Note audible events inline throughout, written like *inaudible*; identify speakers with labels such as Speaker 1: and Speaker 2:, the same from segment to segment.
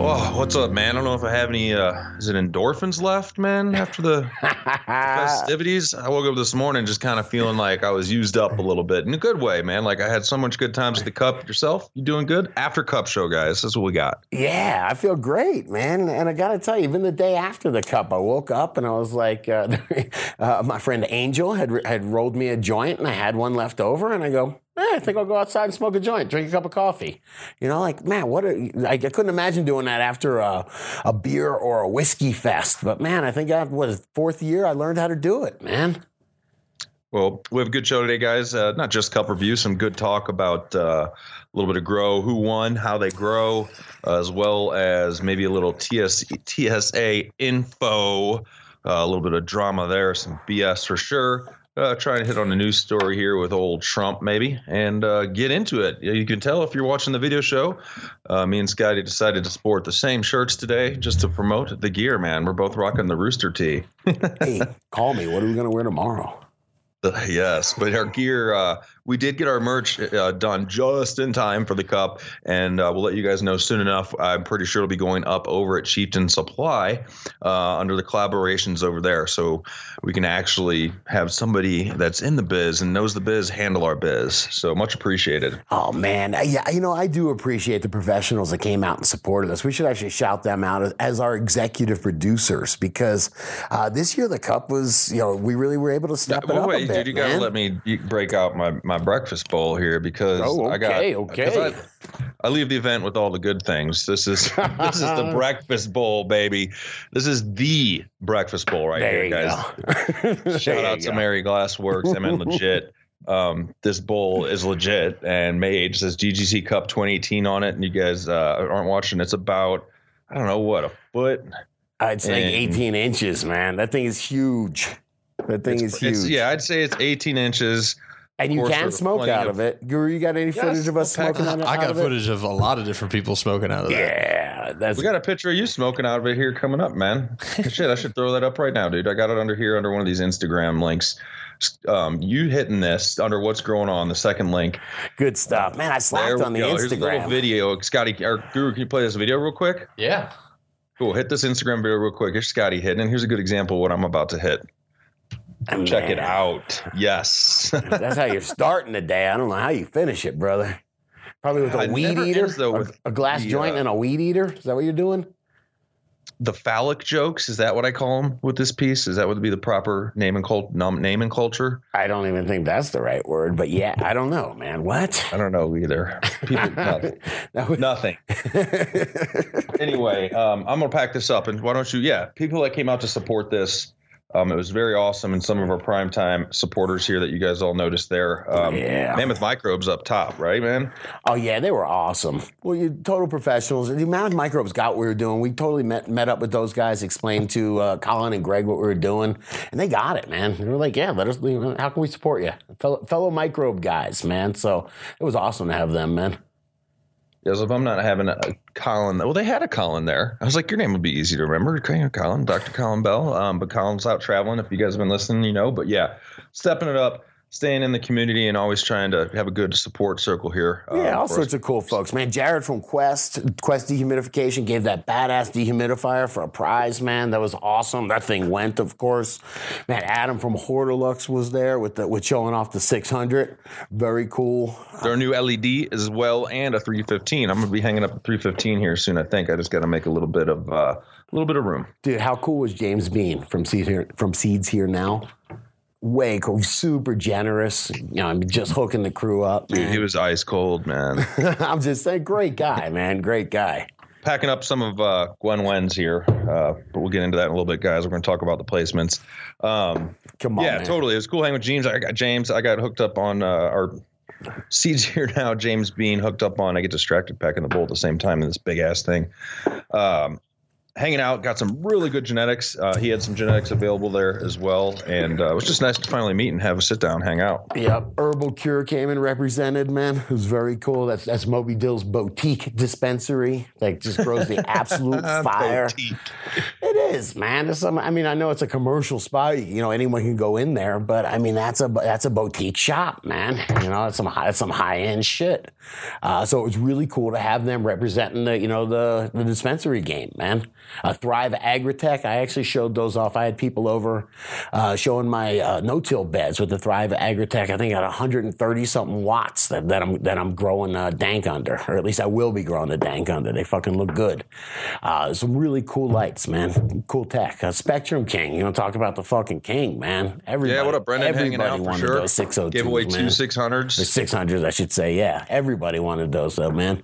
Speaker 1: Oh, what's up, man? I don't know if I have any. Uh, is it endorphins left, man? After the festivities, I woke up this morning just kind of feeling like I was used up a little bit in a good way, man. Like I had so much good times at the cup. Yourself, you doing good? After cup show, guys. That's what we got.
Speaker 2: Yeah, I feel great, man. And I got to tell you, even the day after the cup, I woke up and I was like, uh, *laughs* uh, my friend Angel had had rolled me a joint, and I had one left over, and I go, eh, I think I'll go outside and smoke a joint, drink a cup of coffee. You know, like man, what? I, I couldn't imagine doing that after a, a beer or a whiskey fest. But man, I think that was fourth year I learned how to do it, man.
Speaker 1: Well, we have a good show today, guys. Uh, not just cup review, some good talk about uh, a little bit of grow, who won, how they grow, uh, as well as maybe a little TS, TSA info, uh, a little bit of drama there, some BS for sure. Uh, trying to hit on a news story here with old Trump, maybe, and uh, get into it. You can tell if you're watching the video show. Uh, me and Scotty decided to sport the same shirts today just to promote the gear, man. We're both rocking the Rooster tee.
Speaker 2: hey, call me. What are we going to wear tomorrow? *laughs*
Speaker 1: Yes, but our gear, uh, we did get our merch uh, done just in time for the cup, and uh, we'll let you guys know soon enough. I'm pretty sure it'll be going up over at Chieftain Supply uh, under the collaborations over there, so we can actually have somebody that's in the biz and knows the biz handle our biz. So much appreciated.
Speaker 2: Oh man, yeah, you know I do appreciate the professionals that came out and supported us. We should actually shout them out as our executive producers because uh, this year the cup was, you know, we really were able to step
Speaker 1: Yeah,
Speaker 2: it up
Speaker 1: wait,
Speaker 2: a bit.
Speaker 1: Dude, you gotta
Speaker 2: man.
Speaker 1: let me break out my, my breakfast bowl here because
Speaker 2: Oh,
Speaker 1: I got
Speaker 2: okay, okay.
Speaker 1: I, I leave the event with all the good things. This is *laughs* this is the *laughs* breakfast bowl, baby. This is the breakfast bowl right
Speaker 2: There
Speaker 1: here, guys. *laughs* Shout out to
Speaker 2: go.
Speaker 1: Mary Glassworks. I mean, legit. Um, this bowl is legit and made. It says GGC Cup 2018 on it. And you guys uh, aren't watching. It's about I don't know what a foot.
Speaker 2: Uh, it's like
Speaker 1: And-
Speaker 2: 18 inches, man. That thing is huge. That thing
Speaker 1: It's-
Speaker 2: is huge.
Speaker 1: it's- yeah, I'd say it's 18 inches.
Speaker 2: and you can
Speaker 1: there's
Speaker 2: smoke out
Speaker 1: of-
Speaker 2: of it. Guru, you got any footage of us
Speaker 1: I'll pack-
Speaker 2: smoking it?
Speaker 3: I got footage of a lot of different people smoking out of that.
Speaker 2: Yeah, that's
Speaker 1: We got a picture of you smoking out of it here coming up, man. *laughs* Shit, I should throw that up right now, dude. I got it under here under one of these Instagram links. Um, you hitting this under what's going on, the second link.
Speaker 2: good stuff, man. I
Speaker 1: There
Speaker 2: slapped
Speaker 1: we
Speaker 2: on the
Speaker 1: go. Here's a little
Speaker 2: Instagram.
Speaker 1: video. Scotty, or Guru, can you play this video real quick?
Speaker 3: Yeah.
Speaker 1: Cool. Hit this Instagram video real quick. Here's Scotty hitting, and here's a good example of what I'm about to hit. Check it out. Yes.
Speaker 2: That's how you're starting the day. I don't know how you finish it, brother. Probably with a
Speaker 1: It
Speaker 2: weed eater,
Speaker 1: ends, though,
Speaker 2: a,
Speaker 1: with
Speaker 2: a glass
Speaker 1: the,
Speaker 2: joint,
Speaker 1: uh,
Speaker 2: and a weed eater. Is that what you're doing?
Speaker 1: the phallic jokes, is that what I call them with this piece? Is that what would be the proper name and cult name and culture?
Speaker 2: I don't even think that's the right word, but yeah, I don't know, man. What?
Speaker 1: I don't know either. People, *laughs* nothing.
Speaker 2: Was-
Speaker 1: nothing. *laughs* anyway, um, I'm gonna pack this up, and why don't you? Yeah, people that came out to support this, um, it was very awesome, and some of our primetime supporters here that you guys all noticed there. Um,
Speaker 2: Yeah.
Speaker 1: Mammoth Microbes up top, right, man?
Speaker 2: Oh yeah, they were awesome. Well, you total professionals. The Mammoth microbes got what we were doing. We totally met met up with those guys, explained to uh, Colin and Greg what we were doing, and they got it, man. They were like, "Yeah, let us. How can we support you, fellow, fellow microbe guys, man?" So it was awesome to have them, man.
Speaker 1: As if I'm not having a Colin. Well, they had a Colin there. I was like, your name would be easy to remember. Colin, Dr. Colin Bell. Um, but Colin's out traveling. If you guys have been listening, you know. But yeah, stepping it up, staying in the community, and always trying to have a good support circle here.
Speaker 2: Yeah,
Speaker 1: um,
Speaker 2: all
Speaker 1: for us.
Speaker 2: sorts of cool folks, man. Jared from Quest, Quest Dehumidification gave that badass dehumidifier for a prize, man. That was awesome. That thing went, of course. Man, Adam from Hortilux was there with the, with showing off the 600. Very cool.
Speaker 1: Their new LED as well, and a 315. I'm gonna be hanging up a 315 here soon. I think I just got to make a little bit of uh, a little bit of room.
Speaker 2: Dude, how cool was James Bean from Seeds Here, from Seeds Here Now? Way cool, super generous. You know, I'm just hooking the crew up.
Speaker 1: Dude, he was ice cold, man. *laughs*
Speaker 2: I'm just saying, great guy, man, great guy.
Speaker 1: Packing up some of uh, Gwen Wen's here, uh, but we'll get into that in a little bit, guys. We're gonna talk about the placements. Um,
Speaker 2: Come on,
Speaker 1: yeah,
Speaker 2: man.
Speaker 1: totally. It was cool hanging with James. I got James. I got hooked up on uh, our seeds *laughs* here now. James Bean hooked up on. I get distracted packing the bowl at the same time in this big ass thing. Um, hanging out. Got some really good genetics. Uh, he had some genetics available there as well, and uh, it was just nice to finally meet and have a sit down, hang out.
Speaker 2: Yep, Herbal Cure came and represented, man. It was very cool. That's that's Moby Dill's boutique dispensary Like just grows the *laughs* absolute fire.
Speaker 1: Boutique.
Speaker 2: It is, man. It's some, I mean, I know it's a commercial spot. You know, anyone can go in there, but I mean, that's a that's a boutique shop, man. You know, it's some high, it's some high end shit. Uh, so it was really cool to have them representing the you know the the dispensary game, man. Uh, Thrive Agritech. I actually showed those off. I had people over uh, showing my uh, no-till beds with the Thrive Agritech. I think at 130 something watts that, that I'm that I'm growing uh, dank under, or at least I will be growing the dank under. They fucking look good. Uh, some really cool lights, man. Cool tech. Uh, Spectrum King. You know, talk about the fucking king, man. Everybody,
Speaker 1: Yeah, what up, Brendan? Hanging out for
Speaker 2: wanted
Speaker 1: sure.
Speaker 2: those 602s,
Speaker 1: Gave away two six
Speaker 2: The
Speaker 1: hundreds.
Speaker 2: 600s, I should say. Yeah, everybody wanted those, though, man.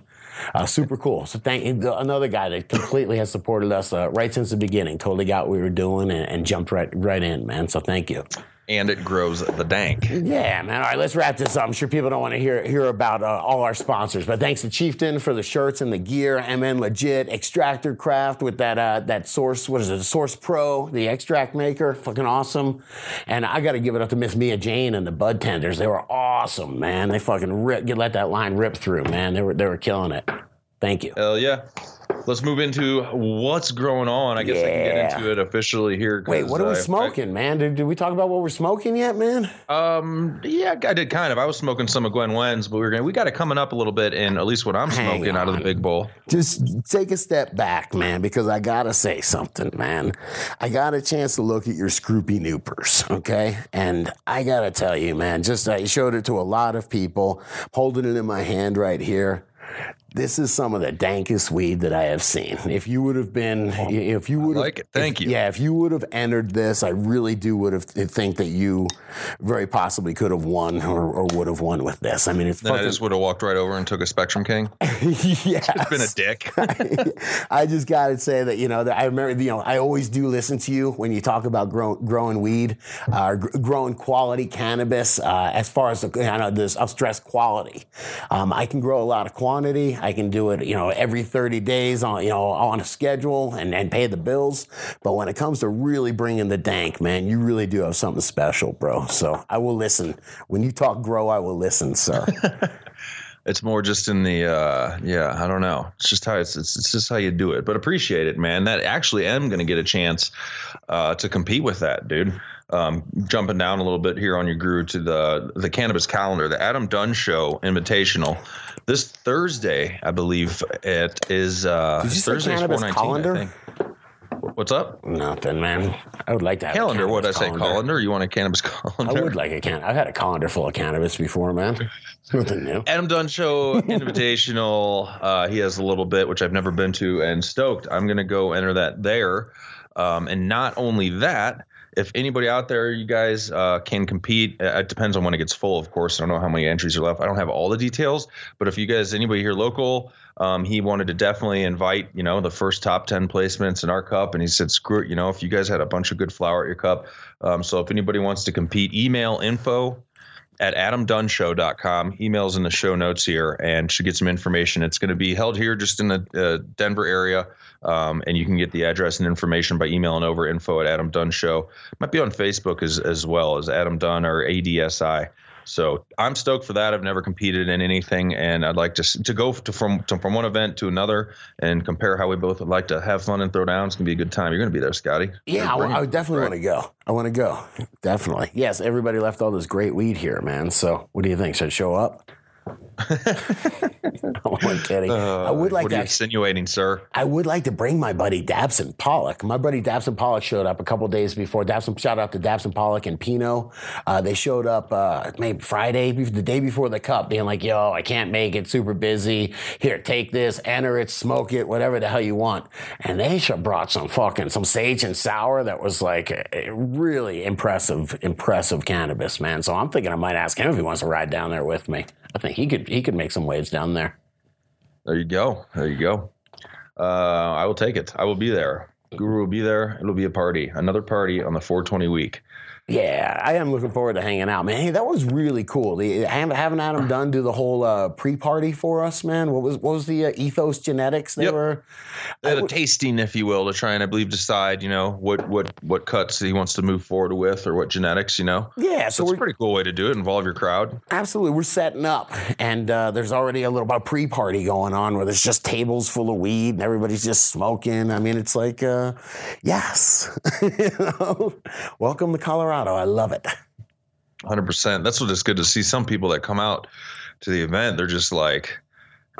Speaker 2: Uh, super cool. So thank another guy that completely has supported us uh, right since the beginning. Totally got what we were doing and, and jumped right right in, man. So thank you.
Speaker 1: And it grows the dank.
Speaker 2: Yeah, man. All right, let's wrap this up. I'm sure people don't want to hear hear about uh, all our sponsors, but thanks to Chieftain for the shirts and the gear. MN Legit, Extractor Craft with that uh, that Source. What is it? Source Pro, the extract maker, fucking awesome. And I got to give it up to Miss Mia Jane and the Bud Tenders. They were awesome, man. They fucking rip, let that line rip through, man. They were they were killing it. Thank you.
Speaker 1: Hell yeah. Let's move into what's going on. I guess I can get into it officially here.
Speaker 2: Wait, what are we
Speaker 1: I-
Speaker 2: smoking, man? Did, did we talk about what we're smoking yet, man?
Speaker 1: Um, yeah, I did kind of. I was smoking some of Gwen Wen's, but we were gonna we got it coming up a little bit in at least what I'm
Speaker 2: Hang
Speaker 1: smoking out of the big bowl.
Speaker 2: just take a step back, man, because I gotta say something, man. I got a chance to look at your Scroopy Noopers, okay? And I gotta tell you, man, just I showed it to a lot of people, holding it in my hand right here. This is some of the dankest weed that I have seen. If you would have been, if you would have,
Speaker 1: like it. Thank you.
Speaker 2: Yeah, if you would have entered this, I really do would have think that you very possibly could have won or, or would have won with this. I mean, it's
Speaker 1: Then I just would have walked right over and took a Spectrum King. *laughs*
Speaker 2: yes.
Speaker 1: Been a dick. *laughs*
Speaker 2: I just got to say that you know that I remember you know I always do listen to you when you talk about grow, growing weed, uh, gr- growing quality cannabis. Uh, as far as the, I know, this I'll stress quality. Um, I can grow a lot of quantity. I can do it you know every 30 days on you know on a schedule and, and pay the bills. But when it comes to really bringing the dank, man, you really do have something special, bro. So I will listen when you talk grow. I will listen, sir. *laughs*
Speaker 1: It's more just in the uh yeah, I don't know. It's just how it's it's, it's just how you do it. But appreciate it, man. That actually am gonna get a chance uh to compete with that, dude. Um jumping down a little bit here on your guru to the the cannabis calendar, the Adam Dunn show invitational. This Thursday, I believe it is uh
Speaker 2: Did you say
Speaker 1: Thursday's
Speaker 2: cannabis
Speaker 1: 419, I
Speaker 2: calendar?
Speaker 1: What's up?
Speaker 2: Nothing, man. I would like to have a
Speaker 1: Calendar, what did I say?
Speaker 2: calendar.
Speaker 1: Colander? You want a cannabis *laughs* calendar?
Speaker 2: I would like a can. I've had a colander full of cannabis before, man. *laughs* Nothing new.
Speaker 1: Adam Dunn Show *laughs* Invitational. Uh, he has a little bit, which I've never been to, and stoked. I'm going to go enter that there. Um, and not only that, if anybody out there, you guys uh, can compete. uh, It depends on when it gets full, of course. I don't know how many entries are left. I don't have all the details, but if you guys, anybody here local, um, he wanted to definitely invite, you know, the first top 10 placements in our cup. And he said, screw it, you know, if you guys had a bunch of good flour at your cup. Um, so if anybody wants to compete, email info at adamdunnshow.com. Emails in the show notes here and should get some information. It's going to be held here just in the uh, Denver area. Um, and you can get the address and information by emailing over info at Adam Dunn Show. Might be on Facebook as, as well as Adam Dunn or ADSI. So I'm stoked for that. I've never competed in anything, and I'd like to to go to from to, from one event to another and compare how we both would like to have fun and throw down. It's gonna be a good time. You're gonna be there, Scotty.
Speaker 2: Yeah, I, I would definitely want to go. I want to go. Definitely. Yes, everybody left all this great weed here, man. So, what do you think? Should I show up? *laughs* I'm kidding. I would like
Speaker 1: Uh, what
Speaker 2: to.
Speaker 1: are you insinuating, sir?
Speaker 2: I would like to bring my buddy Dabson Pollock. My buddy Dabson Pollock showed up a couple days before. Dabson, shout out to Dabson Pollock and Pino. Uh, they showed up uh, maybe Friday, the day before the cup, being like, "Yo, I can't make it, super busy. Here, take this, enter it, smoke it, whatever the hell you want." And they brought some fucking some sage and sour that was like really impressive, impressive cannabis, man. So I'm thinking I might ask him if he wants to ride down there with me. I think he could he could make some waves down there.
Speaker 1: There you go. There you go. Uh, I will take it. I will be there. Guru will be there. It'll be a party. Another party on the 420 week.
Speaker 2: Yeah, I am looking forward to hanging out, man. Hey, that was really cool. The, having Adam Dunn do the whole uh, pre-party for us, man. What was what was the uh, Ethos Genetics? They
Speaker 1: Yep.
Speaker 2: were.
Speaker 1: They had a tasting, if you will, to try and I believe decide, you know, what what what cuts he wants to move forward with or what genetics, you know.
Speaker 2: Yeah,
Speaker 1: So
Speaker 2: so
Speaker 1: it's a pretty cool way to do it. Involve your crowd.
Speaker 2: absolutely we're setting up, and uh, there's already a little bit of pre-party going on where there's just tables full of weed and everybody's just smoking. I mean, it's like, uh, yes, *laughs* you know, welcome to Colorado. I love it.
Speaker 1: Hundred percent. That's what it's good to see. Some people that come out to the event, they're just like,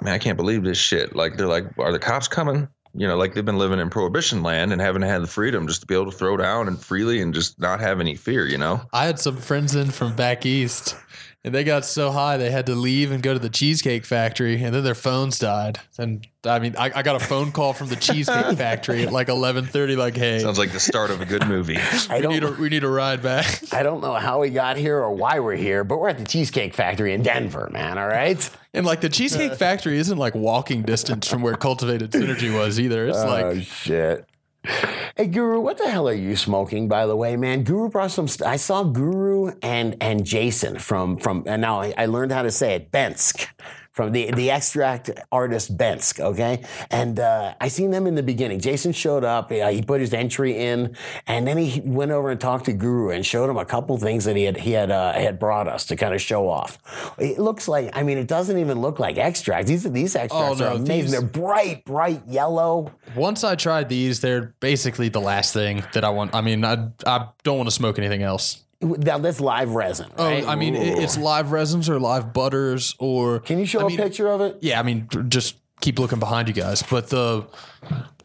Speaker 1: man, I can't believe this shit. Like they're like, are the cops coming? You know, like they've been living in prohibition land and haven't had the freedom just to be able to throw down and freely and just not have any fear. You know.
Speaker 3: I had some friends in from back east, and they got so high they had to leave and go to the Cheesecake Factory, and then their phones died. And I mean, I, I got a phone call from the Cheesecake *laughs* Factory at like eleven thirty, like, "Hey,
Speaker 1: Sounds like the start of a good movie. *laughs*
Speaker 2: I
Speaker 3: we
Speaker 2: don't.
Speaker 3: need a we need a ride back."
Speaker 2: I don't know how we got here or why we're here, but we're at the Cheesecake Factory in Denver, man. All right.
Speaker 3: And like the Cheesecake uh. Factory isn't like walking distance from where Cultivated Synergy was either. It's
Speaker 2: oh
Speaker 3: like
Speaker 2: shit. *laughs* Hey Guru, what the hell are you smoking? By the way, man, Guru brought some. St- I saw Guru and and Jason from from, and now I, I learned how to say it. Bensk, from the the extract artist Bensk. Okay, and uh, I seen them in the beginning. Jason showed up. Uh, he put his entry in, and then he went over and talked to Guru and showed him a couple things that he had he had uh, had brought us to kind of show off. It looks like. I mean, it doesn't even look like extract. These these extracts
Speaker 3: no,
Speaker 2: are amazing.
Speaker 3: these-
Speaker 2: They're bright, bright yellow.
Speaker 3: once I tried these, they're basically the last thing that I want. I mean, I I don't want to smoke anything else.
Speaker 2: Now that's live resin.
Speaker 3: Oh. I mean, it, it's live resins or live butters or.
Speaker 2: Can you show
Speaker 3: I
Speaker 2: a
Speaker 3: mean,
Speaker 2: picture of it?
Speaker 3: Yeah, I mean, just keep looking behind you guys. But the,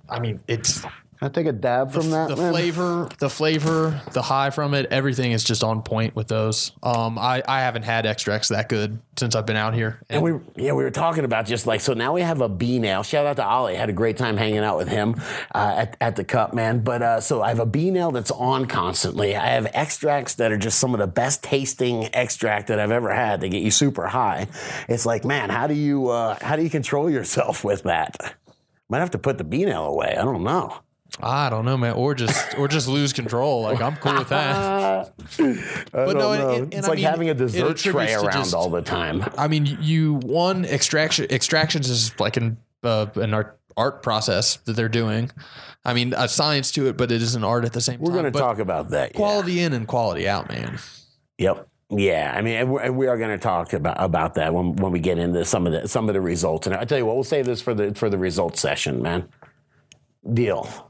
Speaker 3: I mean, it's
Speaker 2: Can I take a dab from that?
Speaker 3: the
Speaker 2: man?
Speaker 3: flavor, the flavor, the high from it, everything is just on point with those. Um, I I haven't had extracts that good since I've been out here.
Speaker 2: And we yeah we were talking about just like so now we have a B nail. Shout out to Ollie. Had a great time hanging out with him uh, at at the cup man. But uh, so I have a B nail that's on constantly. I have extracts that are just some of the best tasting extract that I've ever had. They get you super high. It's like man, how do you uh, how do you control yourself *laughs* with that? Might have to put the B nail away. I don't know.
Speaker 3: I don't know, man, or just or just lose control. Like I'm cool with that. *laughs* But no, and- and- and
Speaker 2: it's
Speaker 3: I
Speaker 2: like
Speaker 3: mean,
Speaker 2: having a dessert tray around
Speaker 3: just-
Speaker 2: all the time.
Speaker 3: I mean, you one extraction extractions is like an uh, an art art process that they're doing. I mean, a science to it, but it is an art at the same time.
Speaker 2: We're going to talk about that. yeah.
Speaker 3: quality in and quality out, man.
Speaker 2: Yep. Yeah, I mean, and we're- and we are going to talk about about that when when we get into some of the some of the results. And I tell you what, we'll save this for the for the results session, man. Deal.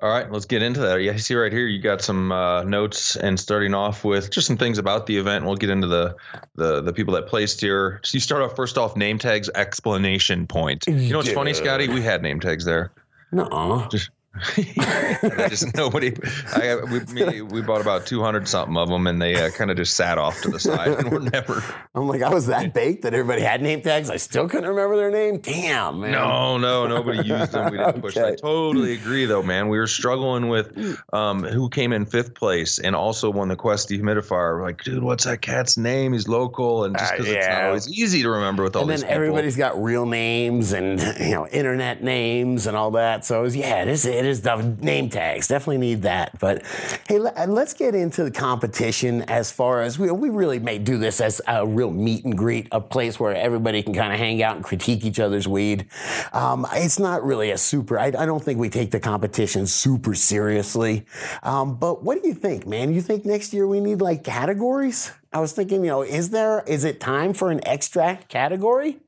Speaker 1: All right, let's get into that. Yeah, you see right here, you got some uh, notes, and starting off with just some things about the event. We'll get into the the the people that placed here. So you start off first off name tags explanation point. You know what's funny, Scotty? We had name tags there.
Speaker 2: No.
Speaker 1: I just *laughs* nobody. I we we bought about two hundred something of them, and they uh, kind of just sat off to the side and were never. *laughs*
Speaker 2: I'm like, I was that baked that everybody had name tags. I still couldn't remember their name. Damn, man.
Speaker 1: No, no, nobody used them. We didn't *laughs* push. I totally agree, though, man. We were struggling with um, who came in fifth place and also won the Quest dehumidifier. We're like, dude, what's that cat's name? He's local, and just
Speaker 2: Uh,
Speaker 1: because it's not always easy to remember with all
Speaker 2: And
Speaker 1: these
Speaker 2: then
Speaker 1: people.
Speaker 2: everybody's got real names and you know internet names and all that. So was, yeah, it is it is the name tags. Definitely need that. But hey, let, let's get into the competition as far as we we really may do this as a real meet and greet, a place where everybody can kind of hang out and critique each other's weed. Um, it's not really a super. I, I don't think we take the competition super seriously. Um, but what do you think, man? You think next year we need like categories? I was thinking, you know, is there is it time for an extract category?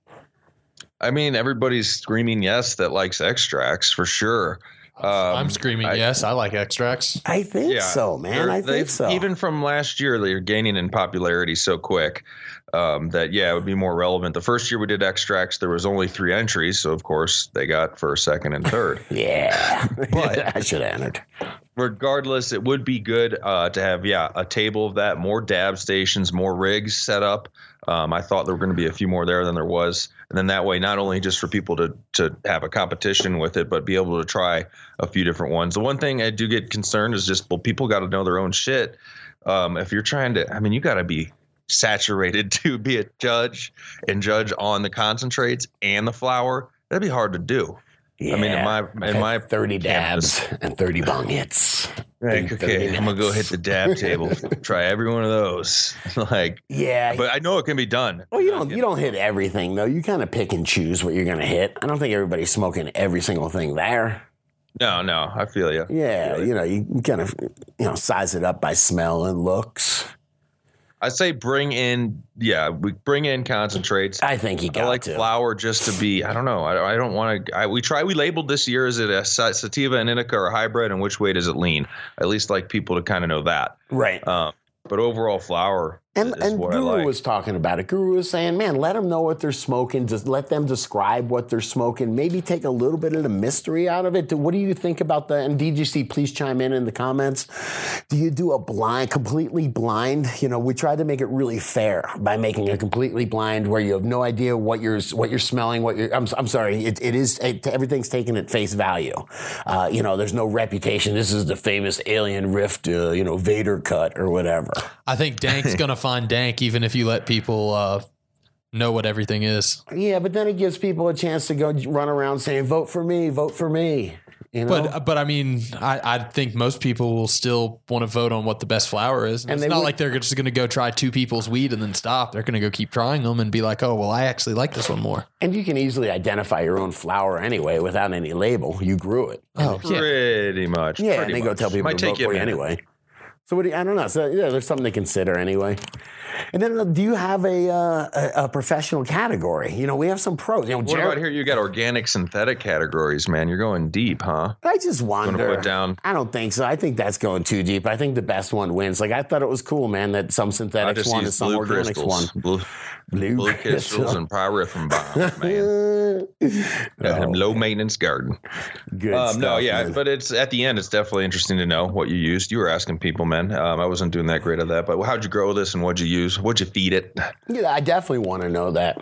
Speaker 1: I mean, everybody's screaming yes that likes extracts for sure. Um,
Speaker 3: I'm screaming
Speaker 1: I-
Speaker 3: yes. I like extracts.
Speaker 2: I think so, man.
Speaker 1: They're-
Speaker 2: I think so.
Speaker 1: Even from last year, they're gaining in popularity so quick um, that yeah, it would be more relevant. The first year we did extracts, there was only three entries, so of course they got first, second, and third. *laughs*
Speaker 2: yeah,
Speaker 1: But- *laughs*
Speaker 2: I should have entered.
Speaker 1: Regardless, it would be good uh, to have yeah a table of that, more dab stations, more rigs set up. Um, I thought there were going to be a few more there than there was, and then that way, not only just for people to to have a competition with it, but be able to try a few different ones. The one thing I do get concerned is just well, people got to know their own shit. Um, if you're trying to, I mean, you got to be saturated *laughs* to be a judge and judge on the concentrates and the flour. That'd be hard to do.
Speaker 2: Yeah.
Speaker 1: I mean, in my in my
Speaker 2: thirty
Speaker 1: campus-
Speaker 2: dabs and thirty bong hits.
Speaker 1: Like, okay, I'm gonna go hit the dab table. *laughs* Try every one of those. *laughs* like,
Speaker 2: Yeah.
Speaker 1: but I know it can be done.
Speaker 2: well, you don't you don't hit everything though. You kind of pick and choose what you're gonna hit. I don't think everybody's smoking every single thing there.
Speaker 1: No, no, I feel you.
Speaker 2: Yeah, you know, you kind of you know size it up by smell and looks.
Speaker 1: I say bring in, yeah, we bring in concentrates.
Speaker 2: I think you
Speaker 1: I
Speaker 2: got
Speaker 1: like
Speaker 2: to.
Speaker 1: flour just to be. I don't know. I, I don't want to. We try. We labeled this year. Is it a sativa and indica or hybrid? And which way does it lean? I at least like people to kind of know that.
Speaker 2: Right.
Speaker 1: Um, but overall, flour
Speaker 2: And, and
Speaker 1: what
Speaker 2: Guru
Speaker 1: like.
Speaker 2: was talking about it. Guru was saying, man, let them know what they're smoking. Just let them describe what they're smoking. Maybe take a little bit of the mystery out of it. What do you think about the, and DGC, please chime in in the comments. Do you do a blind, completely blind? You know, we tried to make it really fair by making it completely blind where you have no idea what you're, what you're smelling, what you're, I'm, I'm sorry, it, it is, it, everything's taken at face value. Uh, you know, there's no reputation. This is the famous alien rift, uh, you know, Vader cut or whatever.
Speaker 3: I think Dank's *laughs* gonna find Dank even if you let people uh, know what everything is.
Speaker 2: Yeah, but then it gives people a chance to go run around saying, "Vote for me, vote for me." You know,
Speaker 3: But but I mean, I, I think most people will still want to vote on what the best flower is. And,
Speaker 2: And
Speaker 3: it's not
Speaker 2: would-
Speaker 3: like they're just going to go try two people's weed and then stop. They're going to go keep trying them and be like, oh well, I actually like this one more.
Speaker 2: and you can easily identify your own flower anyway without any label. You grew it.
Speaker 3: Oh yeah.
Speaker 1: Pretty much.
Speaker 2: Yeah,
Speaker 1: pretty
Speaker 2: and they go tell people
Speaker 1: Might
Speaker 2: to
Speaker 1: take
Speaker 2: vote for you anyway. So what do you, I don't know. So yeah, there's something to consider anyway. And then uh, do you have a, uh, a a professional category? You know, we have some pros. You know,
Speaker 1: What about here? You got organic, synthetic categories, man. You're going deep, huh?
Speaker 2: I just wonder.
Speaker 1: put down.
Speaker 2: I don't think so. I think that's going too deep. I think the best one wins. Like I thought it was cool, man, that some synthetics won and some organics
Speaker 1: crystals,
Speaker 2: won.
Speaker 1: blue,
Speaker 2: Blue,
Speaker 1: blue crystals, and pyrethrum bombs, man. *laughs*
Speaker 2: Oh,
Speaker 1: low maintenance garden.
Speaker 2: good
Speaker 1: Um, no, yeah,
Speaker 2: man.
Speaker 1: but it's at the end. It's definitely interesting to know what you used. You were asking people, man. Um, I wasn't doing that great at that, but how'd you grow this and what'd you use? What'd you feed it?
Speaker 2: Yeah, I definitely want to know that.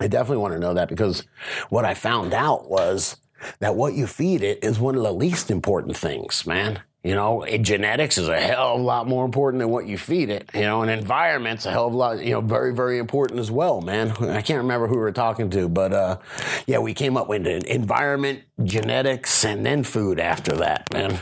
Speaker 2: I definitely want to know that because what I found out was that what you feed it is one of the least important things, man. You know, genetics is a hell of a lot more important than what you feed it. You know, and environment's a hell of a lot, you know, very, very important as well, man. I can't remember who we were talking to, but uh, yeah, we came up with environment, genetics, and then food after that, man.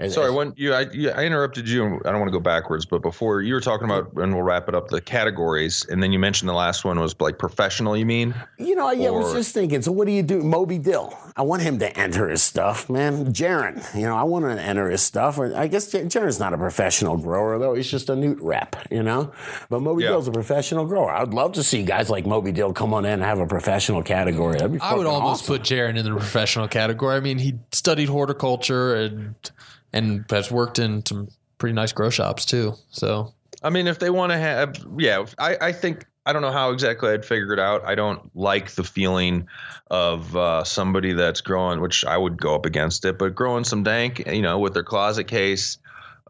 Speaker 2: As-
Speaker 1: Sorry, when you I, you, I interrupted you. I don't want to go backwards, but before you were talking about, and we'll wrap it up, the categories, and then you mentioned the last one was like professional. You mean?
Speaker 2: You know, yeah, I was just thinking. So, what do you do, Moby Dill? I want him to enter his stuff, man. Jaren, you know, I want to enter his stuff. Or I guess J- Jaren's not a professional grower though; he's just a nute rep, you know. But Moby
Speaker 1: Yeah.
Speaker 2: Dill's a professional grower. I'd love to see guys like Moby Dill come on in and have a professional category. That'd be
Speaker 3: I would almost
Speaker 2: awesome.
Speaker 3: put Jaron in the professional category. I mean, he studied horticulture and and has worked in some pretty nice grow shops too. So
Speaker 1: I mean, if they want to have, yeah, I, I think I don't know how exactly I'd figure it out. I don't like the feeling of uh, somebody that's growing, which I would go up against it, but growing some dank, you know, with their closet case,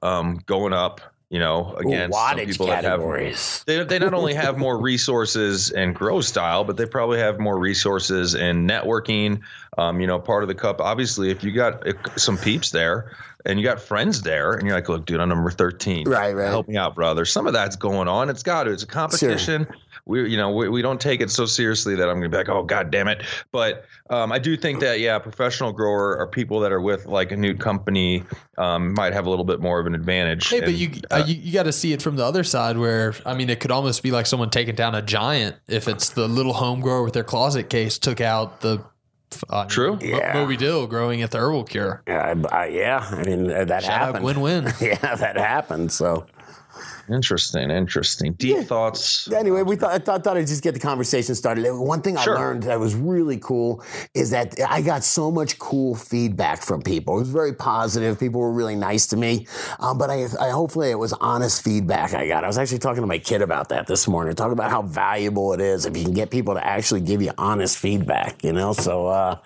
Speaker 1: um, going up, you know,
Speaker 2: Ooh,
Speaker 1: against some
Speaker 2: wattage
Speaker 1: people that have.
Speaker 2: categories. *laughs*
Speaker 1: They, they not only have more resources and grow style, but they probably have more resources in networking. Um, you know, part of the cup. Obviously, if you got some peeps there and you got friends there, and you're like, "Look, dude, I'm number 13.
Speaker 2: Right, right.
Speaker 1: Help me out, brother." Some of that's going on. It's got to. It's a competition. We, you know, we, we don't take it so seriously that I'm going to be like, "Oh, god damn it!" But um, I do think that yeah, professional grower or people that are with like a new company um, might have a little bit more of an advantage.
Speaker 3: Hey, but you uh, you, you got to see it from the other side, where I mean, it could almost be like someone taking down a giant if it's the little home grower with their closet case took out the uh,
Speaker 1: True.
Speaker 3: Mo-
Speaker 2: Yeah.
Speaker 3: Moby Dill growing at the herbal cure.
Speaker 2: Yeah, I, I, yeah. I mean, uh, that
Speaker 3: Shout
Speaker 2: happened.
Speaker 3: win win. *laughs*
Speaker 2: Yeah, that happened. So.
Speaker 1: Interesting, interesting. Deep thoughts.
Speaker 2: Anyway, we thought I thought, thought I'd just get the conversation started. One thing
Speaker 1: Sure.
Speaker 2: I learned that was really cool is that I got so much cool feedback from people. It was very positive. People were really nice to me, um, but I, I hopefully it was honest feedback I got. I was actually talking to my kid about that this morning. Talking about how valuable it is if you can get people to actually give you honest feedback. You know, so uh,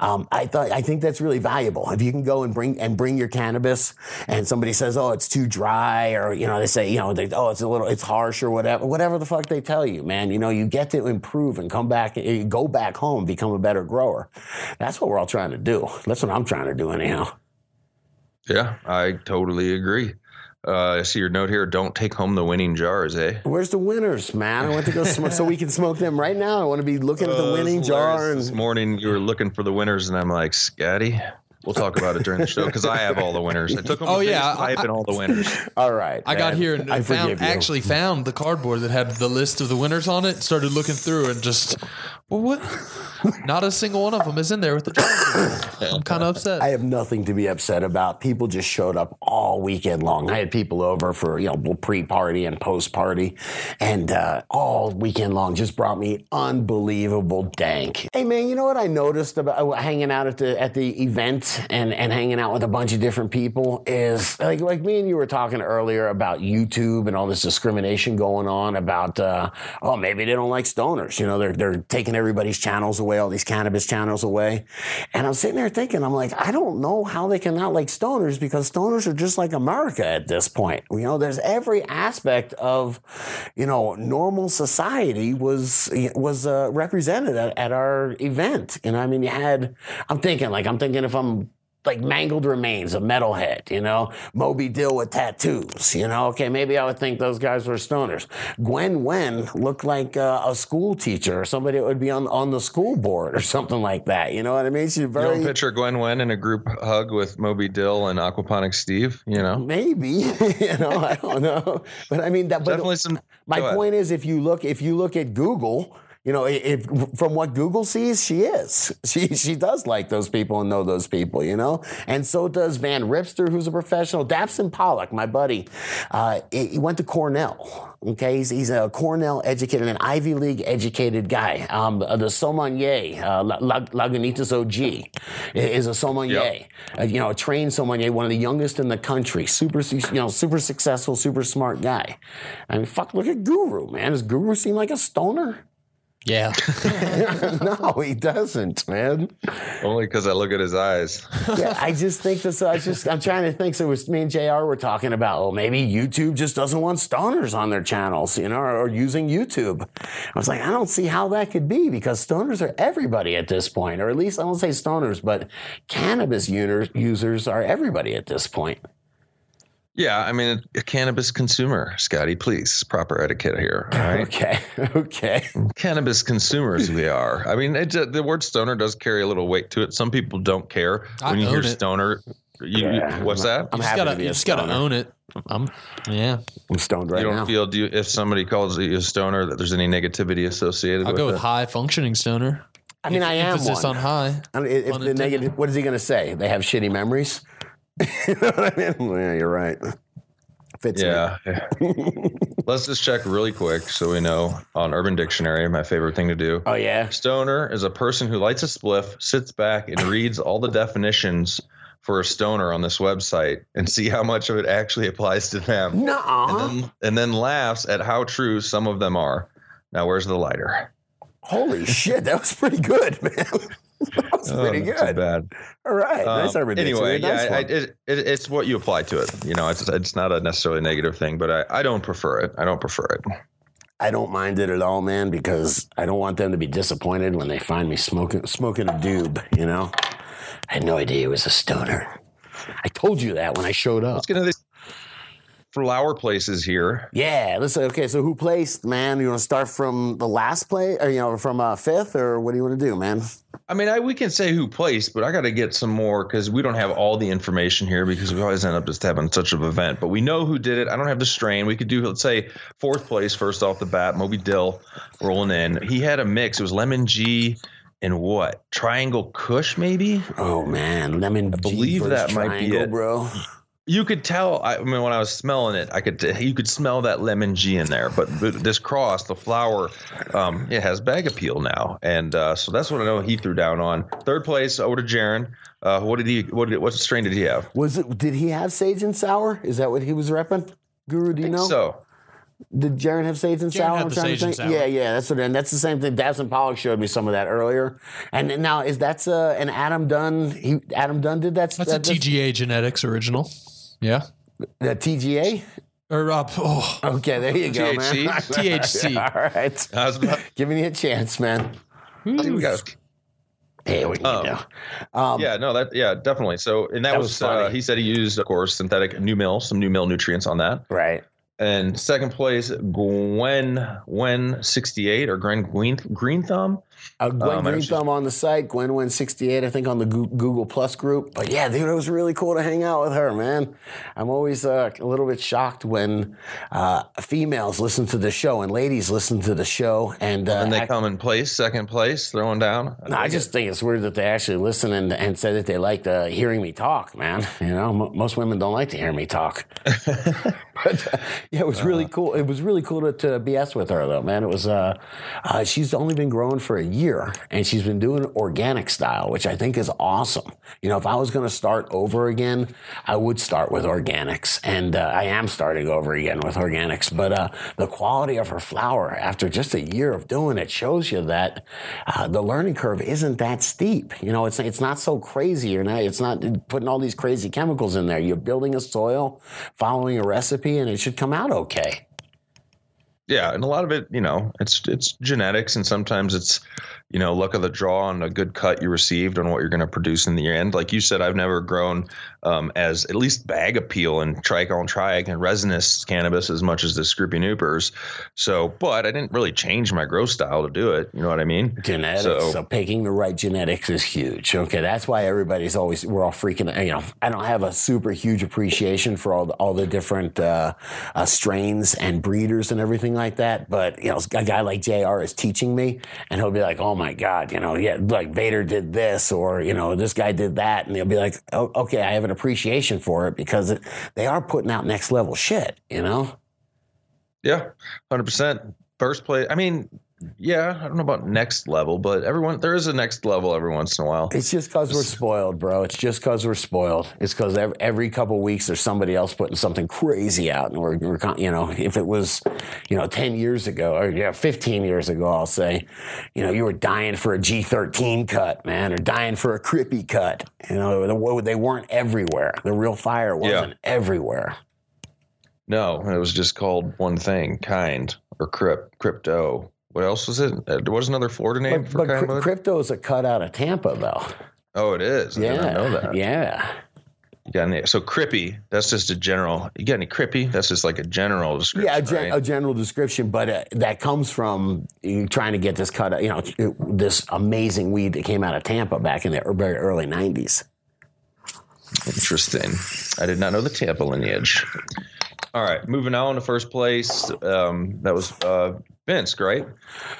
Speaker 2: um, I thought I think that's really valuable. If you can go and bring and bring your cannabis, and somebody says, "Oh, it's too dry," or you know, they say, you know, they, "Oh, it's a little, it's harsh," or whatever, whatever the fuck they tell you, man. You know, you get to improve and come back, go back home, become a better grower. That's what we're all trying to do. That's what I'm trying to do, anyhow.
Speaker 1: Yeah, I totally agree. Uh, I see your note here. Don't take home the winning jars, eh?
Speaker 2: Where's the winners, man? I want to go smoke so we can smoke them right now. I want to be looking at the
Speaker 1: Uh,
Speaker 2: winning jar and
Speaker 1: this morning you were looking for the winners, and I'm like, Scotty, We'll talk about it during the show because I have all the winners. I took them.
Speaker 3: Oh, yeah,
Speaker 1: yeah,
Speaker 3: I-
Speaker 1: have all the winners. *laughs*
Speaker 2: All right.
Speaker 3: I got here and
Speaker 2: I
Speaker 3: found, actually found the cardboard that had the list of the winners on it. Started looking through and just, well, what? Not a single one of them is in there with the. Chargers. I'm kind of upset.
Speaker 2: I have nothing to be upset about. People just showed up all weekend long. I had people over for you know pre-party and post-party, and uh, all weekend long just brought me unbelievable dank. Hey man, you know what I noticed about uh, hanging out at the at the event and and hanging out with a bunch of different people is like like me and you were talking earlier about YouTube and all this discrimination going on about uh, oh maybe they don't like stoners. You know they're they're taking everybody's channels away, all these cannabis channels away, and I'm sitting there thinking I'm like I don't know how they can not like stoners because stoners are just like America at this point. You know there's every aspect of you know normal society was was uh, represented at, at our event. You know I mean you had I'm thinking like I'm thinking if I'm like mangled remains, a metalhead, you know, Moby Dill with tattoos, you know. Okay, maybe I would think those guys were stoners. Gwen Wen looked like uh, a school teacher or somebody that would be on on the school board or something like that. You know what I mean? She's very.
Speaker 1: You don't picture Gwen Wen in a group hug with Moby Dill and Aquaponic Steve. You know,
Speaker 2: maybe, *laughs* you know, I don't know, but I mean that. But
Speaker 1: definitely some.
Speaker 2: My point is, if you look, if you look at Google, you know, if from what Google sees, she is. *laughs* She she does like those people and know those people, you know, and so does Van Ripster, who's a professional. Dabson Pollock, my buddy, uh, he went to Cornell. Okay, he's, he's a Cornell educated, an Ivy League educated guy. Um, the sommelier, uh, La- La- Lagunitas OG, is a sommelier.
Speaker 1: Yep.
Speaker 2: Uh, you know, a trained sommelier, one of the youngest in the country. Super, you know, super successful, super smart guy. I mean, fuck, look at Guru, man. Does Guru seem like a stoner?
Speaker 3: Yeah. *laughs*
Speaker 2: no, he doesn't, man.
Speaker 1: Only because I look at his eyes.
Speaker 2: Yeah, I just think this. I just, I'm trying to think. So it was me and Jr. were talking about. Oh, maybe YouTube just doesn't want stoners on their channels, you know, or, or using YouTube. I was like, I don't see how that could be because stoners are everybody at this point, or at least I won't say stoners, but cannabis users users are everybody at this point.
Speaker 1: Yeah, I mean, a cannabis consumer, Scotty, please, proper etiquette here. All right. *laughs*
Speaker 2: Okay, okay.
Speaker 1: cannabis consumers we are. I mean, it, uh, the word stoner does carry a little weight to it. Some people don't care
Speaker 3: I
Speaker 1: when you hear
Speaker 3: it.
Speaker 1: stoner. You, you-
Speaker 2: Yeah.
Speaker 1: what's that?
Speaker 2: I'm
Speaker 3: You just
Speaker 2: happy
Speaker 3: gotta,
Speaker 2: to be
Speaker 3: you
Speaker 2: a
Speaker 3: just gotta own it. I'm, yeah.
Speaker 2: I'm stoned right now.
Speaker 1: you don't
Speaker 2: now.
Speaker 1: feel do you, if somebody calls you a stoner that there's any negativity associated
Speaker 3: I'll
Speaker 1: with
Speaker 3: go
Speaker 1: it?
Speaker 3: with high functioning stoner.
Speaker 2: I mean, I am
Speaker 3: Emphasis
Speaker 2: one.
Speaker 3: on high.
Speaker 2: I mean, if
Speaker 3: Pun
Speaker 2: the negative, what is he going to say? They have shitty memories. *laughs* you know what I mean? Yeah, you're right. Fits me.
Speaker 1: Yeah. *laughs* Let's just check really quick so we know on Urban Dictionary, my favorite thing to do.
Speaker 2: Oh yeah.
Speaker 1: Stoner is a person who lights a spliff, sits back, and reads all the definitions for a stoner on this website and see how much of it actually applies to them. *laughs*
Speaker 2: No.
Speaker 1: and then, and then laughs at how true some of them are. Now, where's the lighter?
Speaker 2: Holy shit, that was pretty good, man. *laughs* that was
Speaker 1: Oh,
Speaker 2: pretty
Speaker 1: too
Speaker 2: good.
Speaker 1: bad.
Speaker 2: All right, nice
Speaker 1: Um,
Speaker 2: Urban
Speaker 1: anyway,
Speaker 2: Nice
Speaker 1: yeah, I, it, it, it's what you apply to it. You know, it's it's not a necessarily negative thing, but I, I don't prefer it. I don't prefer it.
Speaker 2: I don't mind it at all, man, because I don't want them to be disappointed when they find me smoking smoking a doob. You know, I had no idea he was a stoner. I told you that when I showed up.
Speaker 1: Let's get into these flower places here.
Speaker 2: Yeah, listen. Okay, so who placed, man? You want to start from the last play, or you know, from uh, fifth, or what do you want to do, man?
Speaker 1: I mean, I, we can say who placed, but I got to get some more because we don't have all the information here because we always end up just having such an event. But we know who did it. I don't have the strain. We could do, let's say, fourth place first off the bat. Moby Dill rolling in. He had a mix. It was lemon G and what? Triangle Kush, maybe.
Speaker 2: Oh man, lemon. I
Speaker 1: believe that might be it.
Speaker 2: bro.
Speaker 1: You could tell. I mean, when I was smelling it, I could. You could smell that lemon G in there. But this cross, the flower, um, it has bag appeal now, and uh, so that's what I know he threw down on. Third place over to Jaron. Uh, what did he? What did? What strain did he have?
Speaker 2: Was it? Did he have sage and sour? Is that what he was repping? Guru, do you know?
Speaker 1: So
Speaker 2: Did Jaron have sage and
Speaker 3: Jaron
Speaker 2: sour?
Speaker 3: had
Speaker 2: I'm
Speaker 3: the
Speaker 2: trying to
Speaker 3: sage and
Speaker 2: think.
Speaker 3: sour.
Speaker 2: Yeah, yeah, that's what. And that's the same thing. Dabson Pollock showed me some of that earlier. And now is that's uh, an Adam Dunn? He Adam Dunn did that.
Speaker 3: That's a
Speaker 2: that,
Speaker 3: TGA genetics original. Yeah.
Speaker 2: The TGA.
Speaker 3: Or uh, oh,
Speaker 2: Okay, there you go,
Speaker 1: THC?
Speaker 2: man. *laughs*
Speaker 3: THC.
Speaker 2: All right,
Speaker 1: I was about,
Speaker 2: giving you a chance, man.
Speaker 1: I think we got.
Speaker 2: Hey, what can
Speaker 1: Oh.
Speaker 2: you do? Um,
Speaker 1: Yeah, no, that yeah, definitely. So and that,
Speaker 2: That
Speaker 1: was,
Speaker 2: was
Speaker 1: uh, he said he used, of course, synthetic new mill, some new mill nutrients on that.
Speaker 2: Right.
Speaker 1: And second place, Gwen Gwen sixty eight or Gwen Green Green Thumb.
Speaker 2: Uh, Gwen
Speaker 1: Um,
Speaker 2: Green Thumb on the site, Gwen Win 68, I think, on the Google Plus group. But yeah, dude, it was really cool to hang out with her, man. I'm always uh, a little bit shocked when uh, females listen to the show and ladies listen to the show. And, uh,
Speaker 1: And they
Speaker 2: act-
Speaker 1: come in place, second place, throwing down.
Speaker 2: No, I just think it's weird that they actually listen and, and say that they like uh, hearing me talk, man. *laughs* You know, m- most women don't like to hear me talk. *laughs* but uh, yeah, it was really cool. It was really cool to, to BS with her, though, man. It was. Uh, uh, she's only been growing for a year, and she's been doing organic style, which I think is awesome. You know, if I was going to start over again, I would start with organics, and uh, I am starting over again with organics. But uh, the quality of her flower after just a year of doing it shows you that uh, the learning curve isn't that steep. You know, it's it's not so crazy. You're not. It's not putting all these crazy chemicals in there. You're building a soil, following a recipe, and it should come out okay.
Speaker 1: Yeah, and a lot of it, you know, it's it's genetics, and sometimes it's, you know, luck of the draw and a good cut you received on what you're going to produce in the end. Like you said, I've never grown um, as at least bag appeal and trichol and triag and resinous cannabis as much as the Scroopy Noopers. So, but I didn't really change my grow style to do it. You know what I mean?
Speaker 2: Genetics. So,
Speaker 1: So-
Speaker 2: picking the right genetics is huge. Okay, that's why everybody's always we're all freaking. You know, I don't have a super huge appreciation for all the, all the different uh, uh, strains and breeders and everything like that. But you know, a guy like Jr. is teaching me, and he'll be like, "Oh my god, you know, yeah, like Vader did this, or you know, this guy did that," and he'll be like, oh, "Okay, I have an appreciation for it because it, they are putting out next level shit." You know.
Speaker 1: Yeah, hundred percent. First place. I mean, yeah, I don't know about next level, but everyone there is a next level every once in a while.
Speaker 2: It's just because we're spoiled, bro. It's just because we're spoiled. It's because every, every couple weeks there's somebody else putting something crazy out, and we're, we're you know, if it was, you know, ten years ago or yeah, fifteen years ago, I'll say, you know, you were dying for a G13 cut, man, or dying for a Crippy cut. You know, the- they weren't everywhere. The real fire wasn't everywhere.
Speaker 1: No, it was just called one thing, kind or crypt, crypto. What else was it? Uh, There was another Florida name
Speaker 2: But,
Speaker 1: for
Speaker 2: but cri-
Speaker 1: bud?
Speaker 2: a cut out of Tampa, though.
Speaker 1: Oh, it is. I
Speaker 2: Yeah,
Speaker 1: didn't know that.
Speaker 2: yeah.
Speaker 1: You got any, so crippy. That's just a general. You got any crippy? That's just like a general description.
Speaker 2: Yeah, a, gen-
Speaker 1: right?
Speaker 2: a general description, but uh, that comes from you trying to get this cut, out, you know, this amazing weed that came out of Tampa back in the er- very early 90s.
Speaker 1: Interesting. I did not know the Tampa lineage. All right, moving on to first place. Um, that was uh, Vince, right?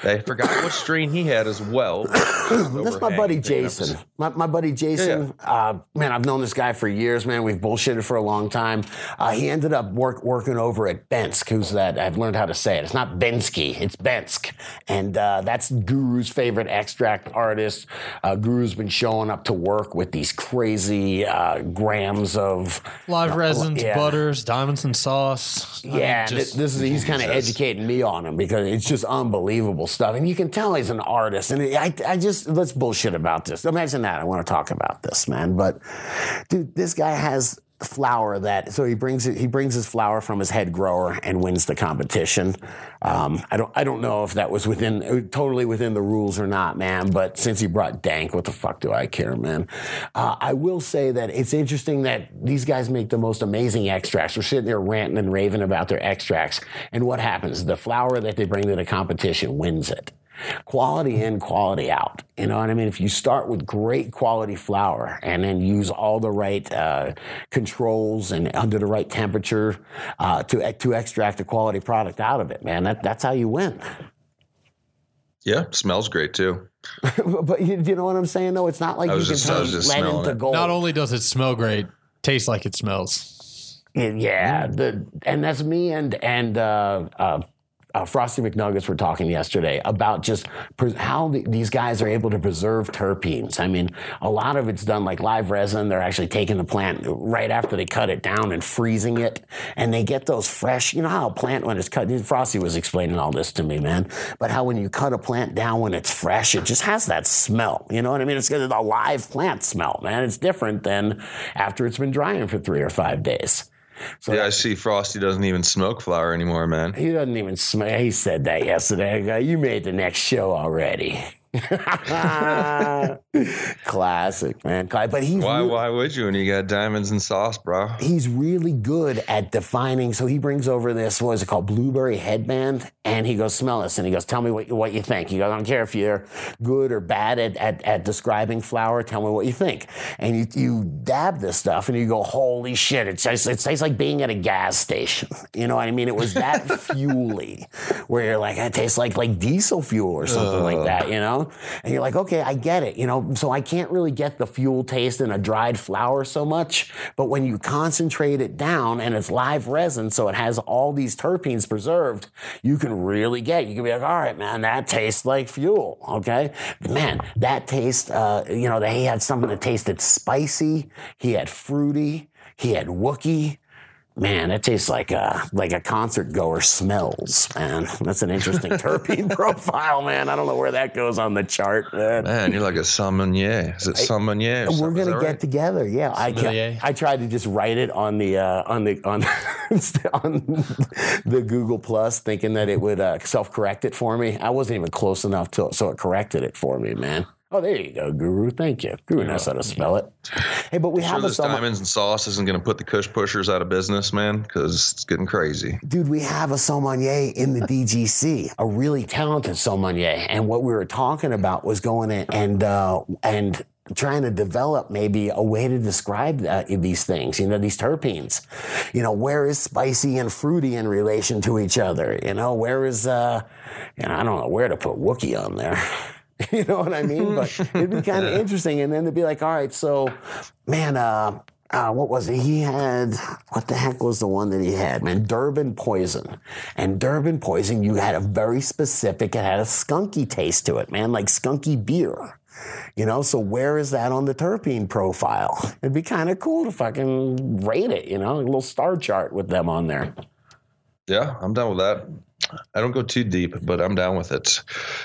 Speaker 1: I forgot what strain he had as well. *coughs*
Speaker 2: That's my buddy Jason. My, my buddy Jason, Uh, man, I've known this guy for years, man. We've bullshitted for a long time. Uh, he ended up work, working over at Bensk, who's that? I've learned how to say it. It's not Bensky, it's Bensk. And uh, that's Guru's favorite extract artist. Uh, Guru's been showing up to work with these crazy uh, grams of.
Speaker 3: Live resins,
Speaker 2: yeah.
Speaker 3: butters, diamonds and sauce. I mean,
Speaker 2: Yeah,
Speaker 3: just-
Speaker 2: thi- this is he's kind of educating me on him because it's just unbelievable stuff, and you can tell he's an artist. And I, I just let's bullshit about this. Imagine that. I want to talk about this, man. But dude, this guy has flower that so he brings he brings his flower from his head grower and wins the competition. Um, I don't I don't know if that was within totally within the rules or not, man. But since he brought Dank, what the fuck do I care, man? Uh, I will say that it's interesting that these guys make the most amazing extracts. We're sitting there ranting and raving about their extracts, and what happens? The flower that they bring to the competition wins it quality in, quality out. You know what I mean? If you start with great quality flour and then use all the right uh, controls and under the right temperature uh, to to extract a quality product out of it, man, that, that's how you win.
Speaker 1: Yeah, smells great too. *laughs*
Speaker 2: but you, you know what I'm saying? Though it's not like you can
Speaker 1: just- I
Speaker 2: turn lead into gold.
Speaker 3: not only does it smell great, tastes like it smells.
Speaker 2: Yeah, the and that's me and and uh, uh, uh, Frosty McNuggets were talking yesterday about just pres- how the, these guys are able to preserve terpenes. I mean, a lot of it's done like live resin. They're actually taking the plant right after they cut it down and freezing it, and they get those fresh. You know how a plant when it's cut. Frosty was explaining all this to me, man. But how when you cut a plant down when it's fresh, it just has that smell. You know what I mean? It's got a live plant smell, man. It's different than after it's been drying for three or five days. So
Speaker 1: Yeah, I see Frosty doesn't even smoke flour anymore, man.
Speaker 2: He doesn't even smoke. He said that yesterday. Go, you made the next show already. *laughs* Classic, man. But he's
Speaker 1: Why? Why would you when you got diamonds and sauce, bro?
Speaker 2: he's really good at defining. So he brings over this, what is it called, blueberry headband, and he goes, "Smell this," and he goes, "Tell me what you, what you think." He goes, "I don't care if you're good or bad at, at, at describing flour. Tell me what you think." And you, you dab this stuff, and you go, "Holy shit! It tastes it tastes like being at a gas station." *laughs* You know what I mean? It was that *laughs* fuely, where you're like, "It tastes like like diesel fuel or something like that," you know? And you're like, "Okay, I get it," you know. So I can't really get the fuel taste in a dried flour so much, but when you concentrate it down and it's live resin, so it has all these terpenes preserved, you can really get. You can be like, "All right, man, that tastes like fuel." Okay, man, that taste. Uh, you know, he had something that tasted spicy. He had fruity. He had Wookie. Man, it tastes like a like a concert goer smells. Man, that's an interesting terpene *laughs* profile. Man, I don't know where that goes on the chart. Man.
Speaker 1: Man, you're like a sommelier. Is it sommelier? or
Speaker 2: We're gonna get
Speaker 1: right?
Speaker 2: together. Yeah, I
Speaker 3: Sommelier.
Speaker 2: I tried to just write it on the uh, on the on *laughs* on the Google Plus, thinking that it would uh, self correct it for me. I wasn't even close enough to so it corrected it for me, man. Oh, there you go, Guru. Thank you. Guru knows how to spell it. Hey, but we
Speaker 1: Sure,
Speaker 2: have a
Speaker 1: this
Speaker 2: sommelier.
Speaker 1: diamonds and sauce isn't going to put the Kush pushers out of business, man, because it's getting crazy.
Speaker 2: Dude, we have a sommelier in the DGC, a really talented sommelier. And what we were talking about was going in and uh, and trying to develop maybe a way to describe uh, these things. You know, these terpenes. You know, where is spicy and fruity in relation to each other? You know, where is uh, you know, I don't know where to put Wookie on there. *laughs* *laughs* you know what I mean? But *laughs* it'd be kind of interesting. And then they'd be like, all right, so, man, uh, uh, what was it? He had what the heck was the one that he had? Man, Durban Poison. And Durban Poison, you had a very specific. It had a skunky taste to it, man, like skunky beer. You know, so where is that on the terpene profile? It'd be kind of cool to fucking rate it. You know, a little star chart with them on there.
Speaker 1: Yeah, I'm done with that. I don't go too deep, but I'm down with it.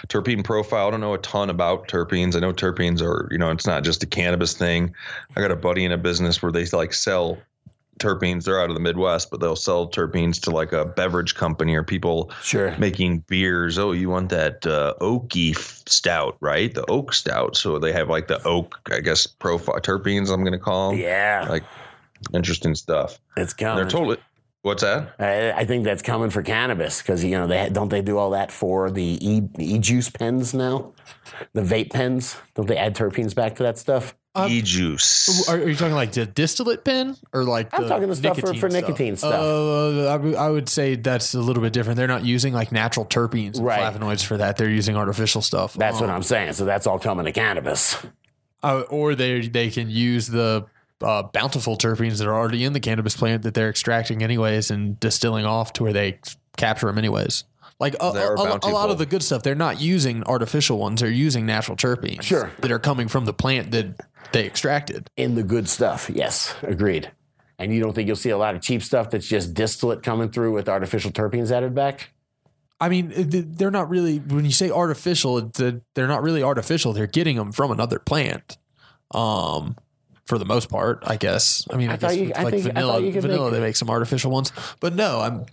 Speaker 1: Terpene profile. I don't know a ton about terpenes. I know terpenes are, you know, it's not just a cannabis thing. I got a buddy in a business where they like sell terpenes. They're out of the Midwest, but they'll sell terpenes to like a beverage company or people
Speaker 2: Sure.
Speaker 1: making beers. Oh, you want that uh, oaky stout, right? The oak stout. So they have like the oak, I guess, profile terpenes. I'm going to call them.
Speaker 2: Yeah,
Speaker 1: Like interesting stuff.
Speaker 2: it's
Speaker 1: And
Speaker 2: coming.
Speaker 1: they're totally. What's that?
Speaker 2: I, I think that's coming for cannabis because you know they don't they do all that for the e e juice pens now, the vape pens. Don't they add terpenes back to that stuff?
Speaker 3: Um,
Speaker 1: e juice.
Speaker 3: Are, are you talking like the distillate pen or like
Speaker 2: I'm
Speaker 3: the
Speaker 2: talking the stuff for- for nicotine stuff.
Speaker 3: Uh, I, would- say that's a little bit different. They're not using like natural terpenes and
Speaker 2: Right.
Speaker 3: flavonoids for that. They're using artificial stuff.
Speaker 2: That's what
Speaker 3: Um,
Speaker 2: I'm saying. So that's all coming to cannabis.
Speaker 3: uh, or they they can use the uh, bountiful terpenes that are already in the cannabis plant that they're extracting anyways and distilling off to where they capture them anyways. Like a, a- a- a lot of the good stuff, they're not using artificial ones. They're using natural terpenes
Speaker 2: Sure.
Speaker 3: that are coming from the plant that they extracted.
Speaker 2: In the good stuff, yes, agreed. And you don't think you'll see a lot of cheap stuff that's just distillate coming through with artificial terpenes added back?
Speaker 3: I mean, they're not really. When you say artificial, they're not really artificial. They're getting them from another plant, um, for the most part, I guess. I mean, I,
Speaker 2: I
Speaker 3: guess
Speaker 2: you-
Speaker 3: with,
Speaker 2: I
Speaker 3: like
Speaker 2: think-
Speaker 3: vanilla,
Speaker 2: thought you
Speaker 3: vanilla,
Speaker 2: make-
Speaker 3: they make some artificial ones, but no, I'm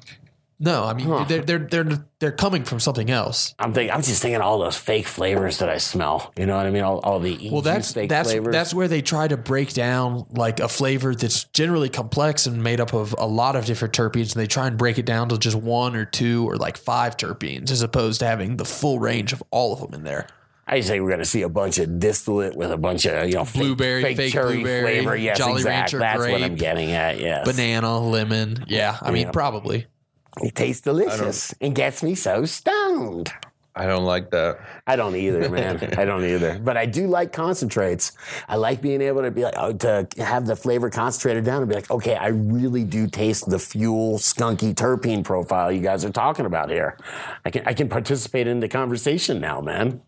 Speaker 3: no. I mean,
Speaker 2: Huh.
Speaker 3: they're they're they're they're coming from something else.
Speaker 2: I'm thinking. I'm just thinking all those fake flavors that I smell. You know what I mean? All, all the
Speaker 3: Well, that's
Speaker 2: fake
Speaker 3: that's
Speaker 2: flavors.
Speaker 3: that's where they try to break down like a flavor that's generally complex and made up of a lot of different terpenes, and they try and break it down to just one or two or like five terpenes, as opposed to having the full range of all of them in there.
Speaker 2: I say we're going to see a bunch of distillate with a bunch of you know fake-
Speaker 3: Blueberry,
Speaker 2: fake,
Speaker 3: fake
Speaker 2: cherry
Speaker 3: blueberry,
Speaker 2: flavor. Yes,
Speaker 3: Jolly
Speaker 2: exactly.
Speaker 3: Rancher
Speaker 2: That's what I'm
Speaker 3: grape,
Speaker 2: getting at. Yes,
Speaker 3: banana, lemon. Yeah, I mean,
Speaker 2: Yeah.
Speaker 3: probably.
Speaker 2: It tastes delicious and gets me so stoned.
Speaker 1: I don't like that.
Speaker 2: I don't either, man. *laughs* I don't either. But I do like concentrates. I like being able to be like oh, to have the flavor concentrated down and be like, okay, I really do taste the fuel skunky terpene profile you guys are talking about here. I can I can participate in the conversation now, man.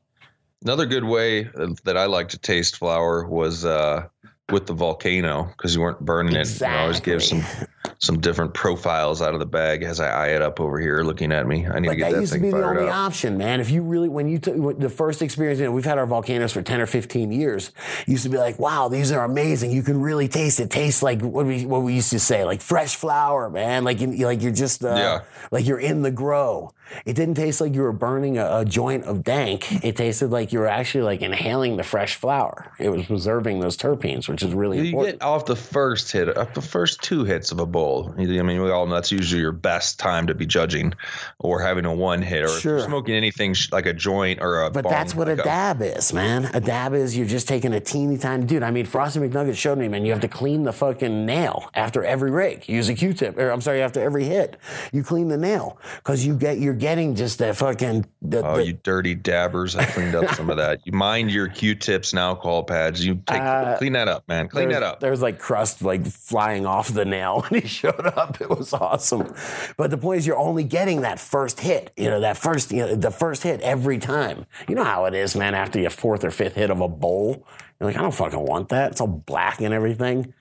Speaker 1: Another good way uh, that I like to taste flour was uh, with the volcano because you weren't burning it. You always give some *laughs* some different profiles out of the bag as I eye it up over here, looking at me. I need
Speaker 2: But
Speaker 1: to get
Speaker 2: that
Speaker 1: that
Speaker 2: used to be the only
Speaker 1: up.
Speaker 2: option, man. If you really, when you took the first experience, you know, we've had our volcanoes for 10 or 15 years. Used to be like, wow, these are amazing. You can really taste it. Tastes like what we, what we used to say, like fresh flour, man. Like, you, like you're just, uh,
Speaker 1: Yeah.
Speaker 2: like you're in the grow. It didn't taste like you were burning a, a joint of dank. It tasted like you were actually like inhaling the fresh flower. It was preserving those terpenes, which is really
Speaker 1: You
Speaker 2: important.
Speaker 1: get off the first hit, off the first two hits of a bowl. I mean, we all know that's usually your best time to be judging, or having a one hit, or
Speaker 2: Sure.
Speaker 1: smoking anything sh- like a joint or a.
Speaker 2: But
Speaker 1: bong,
Speaker 2: that's what
Speaker 1: like
Speaker 2: a dab is, man. A dab is you're just taking a teeny tiny dude. I mean, Frosty McNuggets showed me, man. You have to clean the fucking nail after every rig. Use a Q-tip, or I'm sorry, after every hit, you clean the nail because you get you're getting just that fucking. The,
Speaker 1: Oh,
Speaker 2: the-
Speaker 1: you dirty dabbers! I cleaned up some of that. You mind your Q-tips and alcohol pads. You take
Speaker 2: Uh,
Speaker 1: clean that up, man. Clean that up.
Speaker 2: There's like crust like flying off the nail *laughs* *laughs* showed up. It was awesome. But the point is, you're only getting that first hit. You know, that first, you know, the first hit every time. You know how it is, man. After your fourth or fifth hit of a bowl, you're like, I don't fucking want that. It's all black and everything.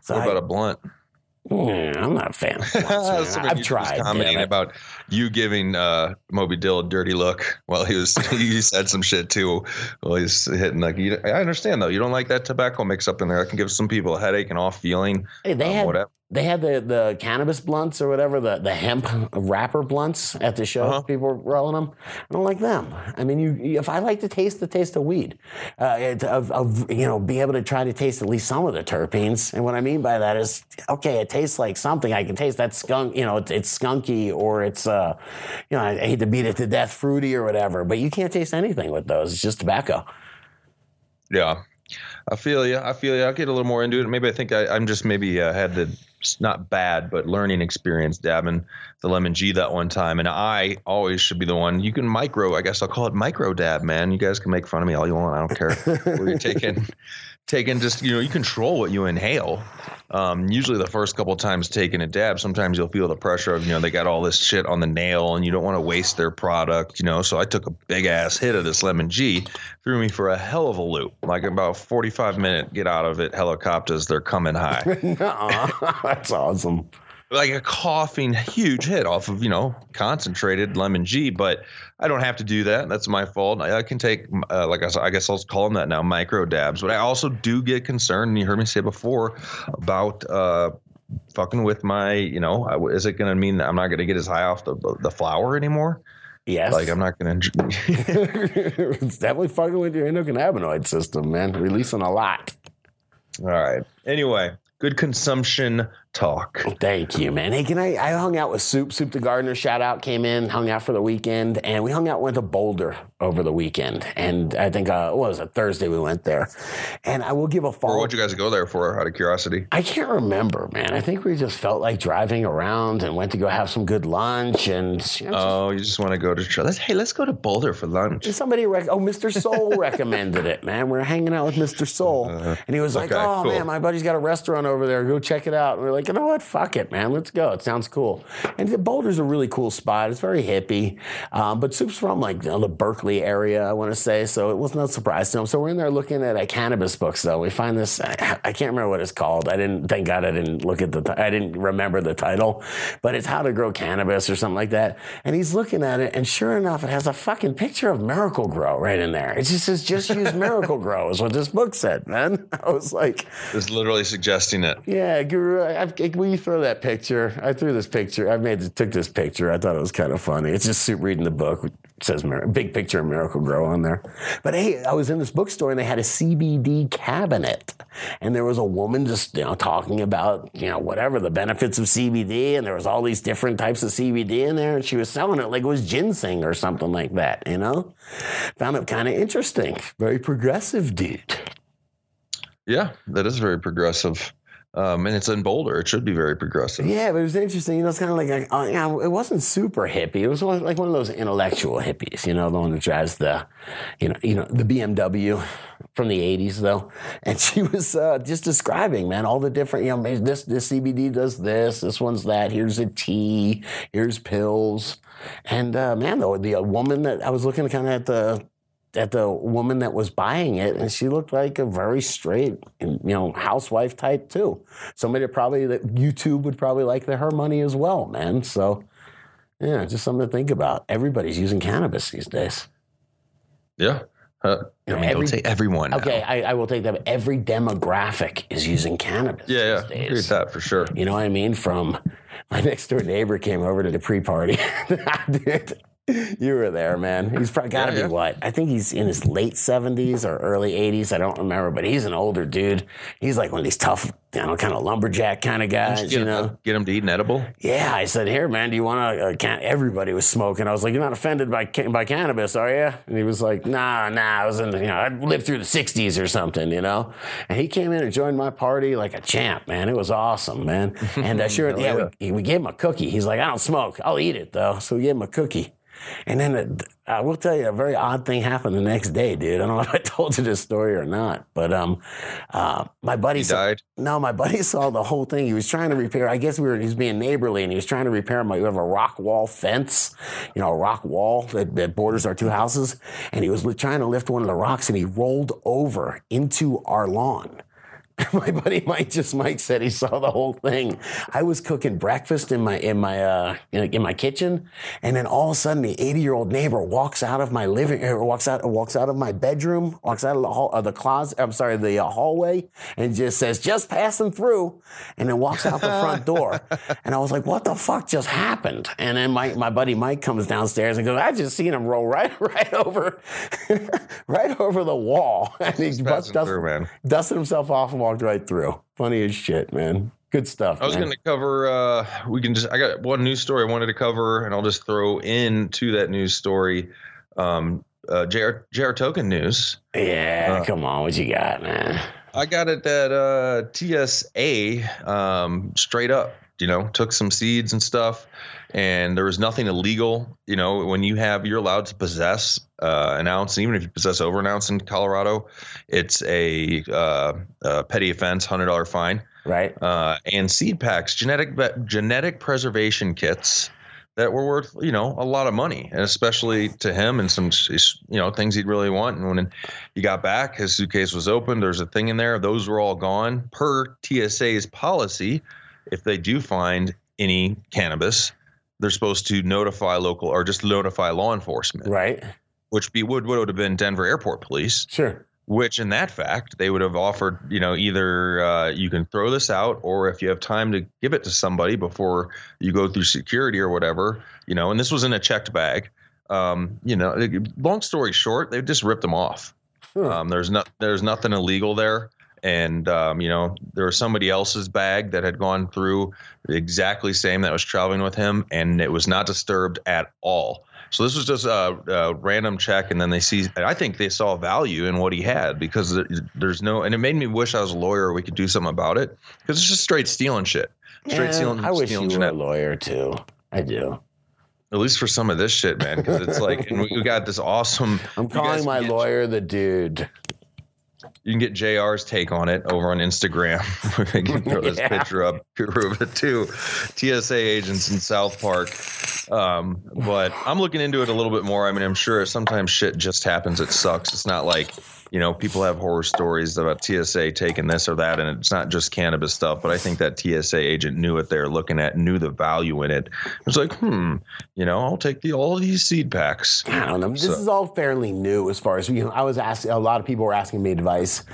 Speaker 2: So
Speaker 1: What about a blunt?
Speaker 2: Mm, I'm not a fan. Of *laughs* blunts. I've tried.
Speaker 1: commenting about you giving uh, Moby Dill a dirty look while he was *laughs* he said some shit too. Well, he's hitting like I understand though. You don't like that tobacco mix up in there. That can give some people a headache and off feeling.
Speaker 2: Hey, they
Speaker 1: um,
Speaker 2: had
Speaker 1: whatever.
Speaker 2: They had the, the cannabis blunts or whatever the, the hemp wrapper blunts at the show.
Speaker 1: Uh-huh.
Speaker 2: People were rolling them. I don't like them. I mean, you if I like to taste the taste of weed, uh, it- of, of you know, be able to try to taste at least some of the terpenes. And what I mean by that is, okay, it tastes like something I can taste. That skunk, you know, it's, it's skunky or it's uh, you know, I hate to beat it to death, fruity or whatever. But you can't taste anything with those. It's just tobacco.
Speaker 1: Yeah, I feel you. I feel you. I'll get a little more into it. Maybe I think I, I'm just maybe uh, had the not bad, but learning experience dabbing the lemon G that one time, and I always should be the one. You can micro. I guess I'll call it micro dab, man. You guys can make fun of me all you want. I don't care. Where you're *laughs* taking, taking just you know you control what you inhale. Um, usually the first couple times taking a dab, sometimes you'll feel the pressure of you know they got all this shit on the nail, and you don't want to waste their product. You know, so I took a big ass hit of this lemon G, threw me for a hell of a loop, like about 45 minute get out of it helicopters. They're coming high. *laughs* *laughs*
Speaker 2: That's awesome.
Speaker 1: Like a coughing huge hit off of you know concentrated lemon G, but I don't have to do that. That's my fault. I, I can take uh, like I guess I'll call them that now micro dabs, but I also do get concerned. And you heard me say before about uh, fucking with my you know I- is it going to mean that I'm not going to get as high off the the flower anymore?
Speaker 2: Yes.
Speaker 1: Like I'm not going *laughs* to.
Speaker 2: it's definitely fucking with your endocannabinoid system, man. Releasing a lot.
Speaker 1: All right. Anyway, good consumption talk.
Speaker 2: Thank you, man. Hey, can I? I hung out with Soup. Soup the gardener, shout out, came in, hung out for the weekend, and we hung out, went to Boulder over the weekend. And I think, uh, what was it, Thursday we went there. And I will give a follow
Speaker 1: what'd you guys go there for? Out of curiosity.
Speaker 2: I can't remember, man. I think we just felt like driving around and went to go have some good lunch. And you know, just-
Speaker 1: Oh, you just want to go to. Let's, hey, let's go to Boulder for lunch.
Speaker 2: Somebody, rec- oh, Mr. Soul *laughs* recommended it, man. We are hanging out with Mr. Soul, and he was like,
Speaker 1: okay,
Speaker 2: "Oh
Speaker 1: cool.
Speaker 2: man, my buddy's got a restaurant over there. Go check it out." And we are like, "You know what? Fuck it, man. Let's go. It sounds cool." And the Boulder's a really cool spot. It's very hippie, um, but Soup's from like you know, the Berkeley area, I want to say, so it was no surprise to him. So we're in there looking at uh, cannabis books, though. We find this. I, I can't remember what it's called. I didn't. Thank God I didn't look at the. T- I didn't remember the title, but it's How to Grow Cannabis or something like that. And he's looking at it, and sure enough, it has a fucking picture of Miracle-Gro right in there. It just says, "Just use Miracle Grow," is what this book said, man. *laughs* I was like,
Speaker 1: It's literally suggesting it.
Speaker 2: "Yeah, Guru, I, I, will you throw that picture?" I threw this picture. I made took this picture. I thought it was kind of funny. It's just reading the book. It says big picture of Miracle-Gro on there. But hey, I was in this bookstore and they had a CBD cabinet, and there was a woman just you know talking about you know whatever the benefits of CBD, and there was all these different types of CBD in there, and she was selling it like it was ginseng or something like that. You know, found it kind of interesting. Very progressive dude.
Speaker 1: Yeah, that is very progressive. Um, and it's in Boulder. It should be very progressive.
Speaker 2: Yeah, but it was interesting. You know, it's kind of like, like uh, it wasn't super hippie. It was like one of those intellectual hippies. You know, the one that drives the, you know, you know, the BMW from the '80s, though. And *laughs* she was uh, just describing, man, all the different. You know, this this CBD does this. This one's that. Here's a tea. Here's pills. And uh, man, though, the uh, woman that I was looking kind of at the at the woman that was buying it, and she looked like a very straight, you know, housewife type too. Somebody that probably that YouTube would probably like the, her money as well, man. So, yeah, just something to think about. Everybody's using cannabis these days.
Speaker 1: Yeah. Uh, I mean,
Speaker 2: every-
Speaker 1: don't say everyone. now.
Speaker 2: Okay, I, I will take that. Every demographic is using cannabis
Speaker 1: Yeah, yeah. I agree with that for sure.
Speaker 2: You know what I mean? From my *laughs* next door neighbor came over to the pre-party. *laughs* Dude, *laughs* you were there, man. He's probably got to
Speaker 1: Yeah,
Speaker 2: be
Speaker 1: yeah.
Speaker 2: what? I think he's in his late seventies or early eighties. I don't remember, but he's an older dude. He's like one of these tough, you know, kind of lumberjack kind of guys.
Speaker 1: Get
Speaker 2: You
Speaker 1: him,
Speaker 2: know?
Speaker 1: get him to eat an edible.
Speaker 2: Yeah, I said, "Here, man, do you want to?" Uh, can-? Everybody was smoking. I was like, "You're not offended by ca- by cannabis, are you?" And he was like, "Nah, nah. I was in, the, you know, I lived through the '60s or something, you know." And he came in and joined my party like a champ, man. It was awesome, man. And uh, *laughs* sure, yeah,
Speaker 1: yeah.
Speaker 2: We, we gave him a cookie. He's like, "I don't smoke. I'll eat it though." So we gave him a cookie. And then uh, I will tell you a very odd thing happened the next day, dude. I don't *laughs* know if I told you this story or not, but um, uh, my buddy
Speaker 1: He
Speaker 2: said-
Speaker 1: died.
Speaker 2: no, my buddy *laughs* saw the whole thing. He was trying to repair. I guess we were. He was being neighborly, and he was trying to repair my. We have a rock wall fence, you know, a rock wall that, that borders our two houses, and he was trying to lift one of the rocks, and he rolled over into our lawn. *laughs* my buddy Mike just Mike said he saw the whole thing. I was cooking breakfast in my in my uh, in, my kitchen, and then all of a sudden the eighty year old neighbor walks out of my living or walks out walks out of my bedroom, walks out of the hall, uh, the closet. I'm sorry, the uh, hallway, and just says just passing through, and then walks out the front door. *laughs* And I was like, what the fuck just happened? And then my my buddy Mike comes downstairs and goes, I just seen him roll right *laughs* right over right over the wall, and he bust,
Speaker 1: man.
Speaker 2: dusted himself off and walked right through. Funny as shit, man. Good stuff.
Speaker 1: I was going to cover. Uh, we can just. I got one news story I wanted to cover, and I'll just throw into that news story. Um, uh, JR, JR Token news.
Speaker 2: Yeah,
Speaker 1: Uh,
Speaker 2: come on, what you got, man?
Speaker 1: I got it at uh, TSA. Um, straight up, you know, took some seeds and stuff, and there was nothing illegal. You know, when you have, you're allowed to possess uh, an ounce, and even if you possess over an ounce in Colorado, it's a, uh, a petty offense, hundred dollar fine.
Speaker 2: Right?
Speaker 1: uh, and seed packs, genetic genetic preservation kits that were worth you know a lot of money, and especially to him and some you know things he'd really want. And when he got back, his suitcase was open. There's a thing in there; those were all gone per TSA's policy. If they do find any cannabis, they're supposed to notify local or just notify law enforcement,
Speaker 2: Right?
Speaker 1: which be would would have been Denver Airport Police
Speaker 2: Sure.
Speaker 1: which in that fact they would have offered you know either uh, you can throw this out or if you have time to give it to somebody before you go through security or whatever you know and this was in a checked bag um, you know long story short they just ripped them off
Speaker 2: Huh.
Speaker 1: um, there's not there's nothing illegal there and um, you know there was somebody else's bag that had gone through exactly same that was traveling with him and it was not disturbed at all so this was just a, a random check, and then they see. I think they saw value in what he had because there's no, and it made me wish I was a lawyer. We could do something about it because it's just straight stealing shit. Straight
Speaker 2: Man,
Speaker 1: stealing.
Speaker 2: I wish you
Speaker 1: stealing
Speaker 2: were a lawyer too. I do.
Speaker 1: At least for some of this shit, man. Because it's like, and we, we got this awesome.
Speaker 2: I'm
Speaker 1: you guys
Speaker 2: calling my lawyer the dude.
Speaker 1: You can get JR's take on it over on Instagram. *laughs* we can throw this
Speaker 2: Yeah.
Speaker 1: picture up, *laughs* prove it too. TSA agents in South Park. Um, but I'm looking into it a little bit more. I mean, I'm sure sometimes shit just happens. It sucks. It's not like, you know, people have horror stories about TSA taking this or that, and it's not just cannabis stuff. But I think that TSA agent knew what they were looking at, knew the value in it. It was like, hmm, you know, I'll take the all of these seed packs.
Speaker 2: I don't know. This
Speaker 1: So-
Speaker 2: is all fairly new as far as you know. I was asking a lot of people were asking me advice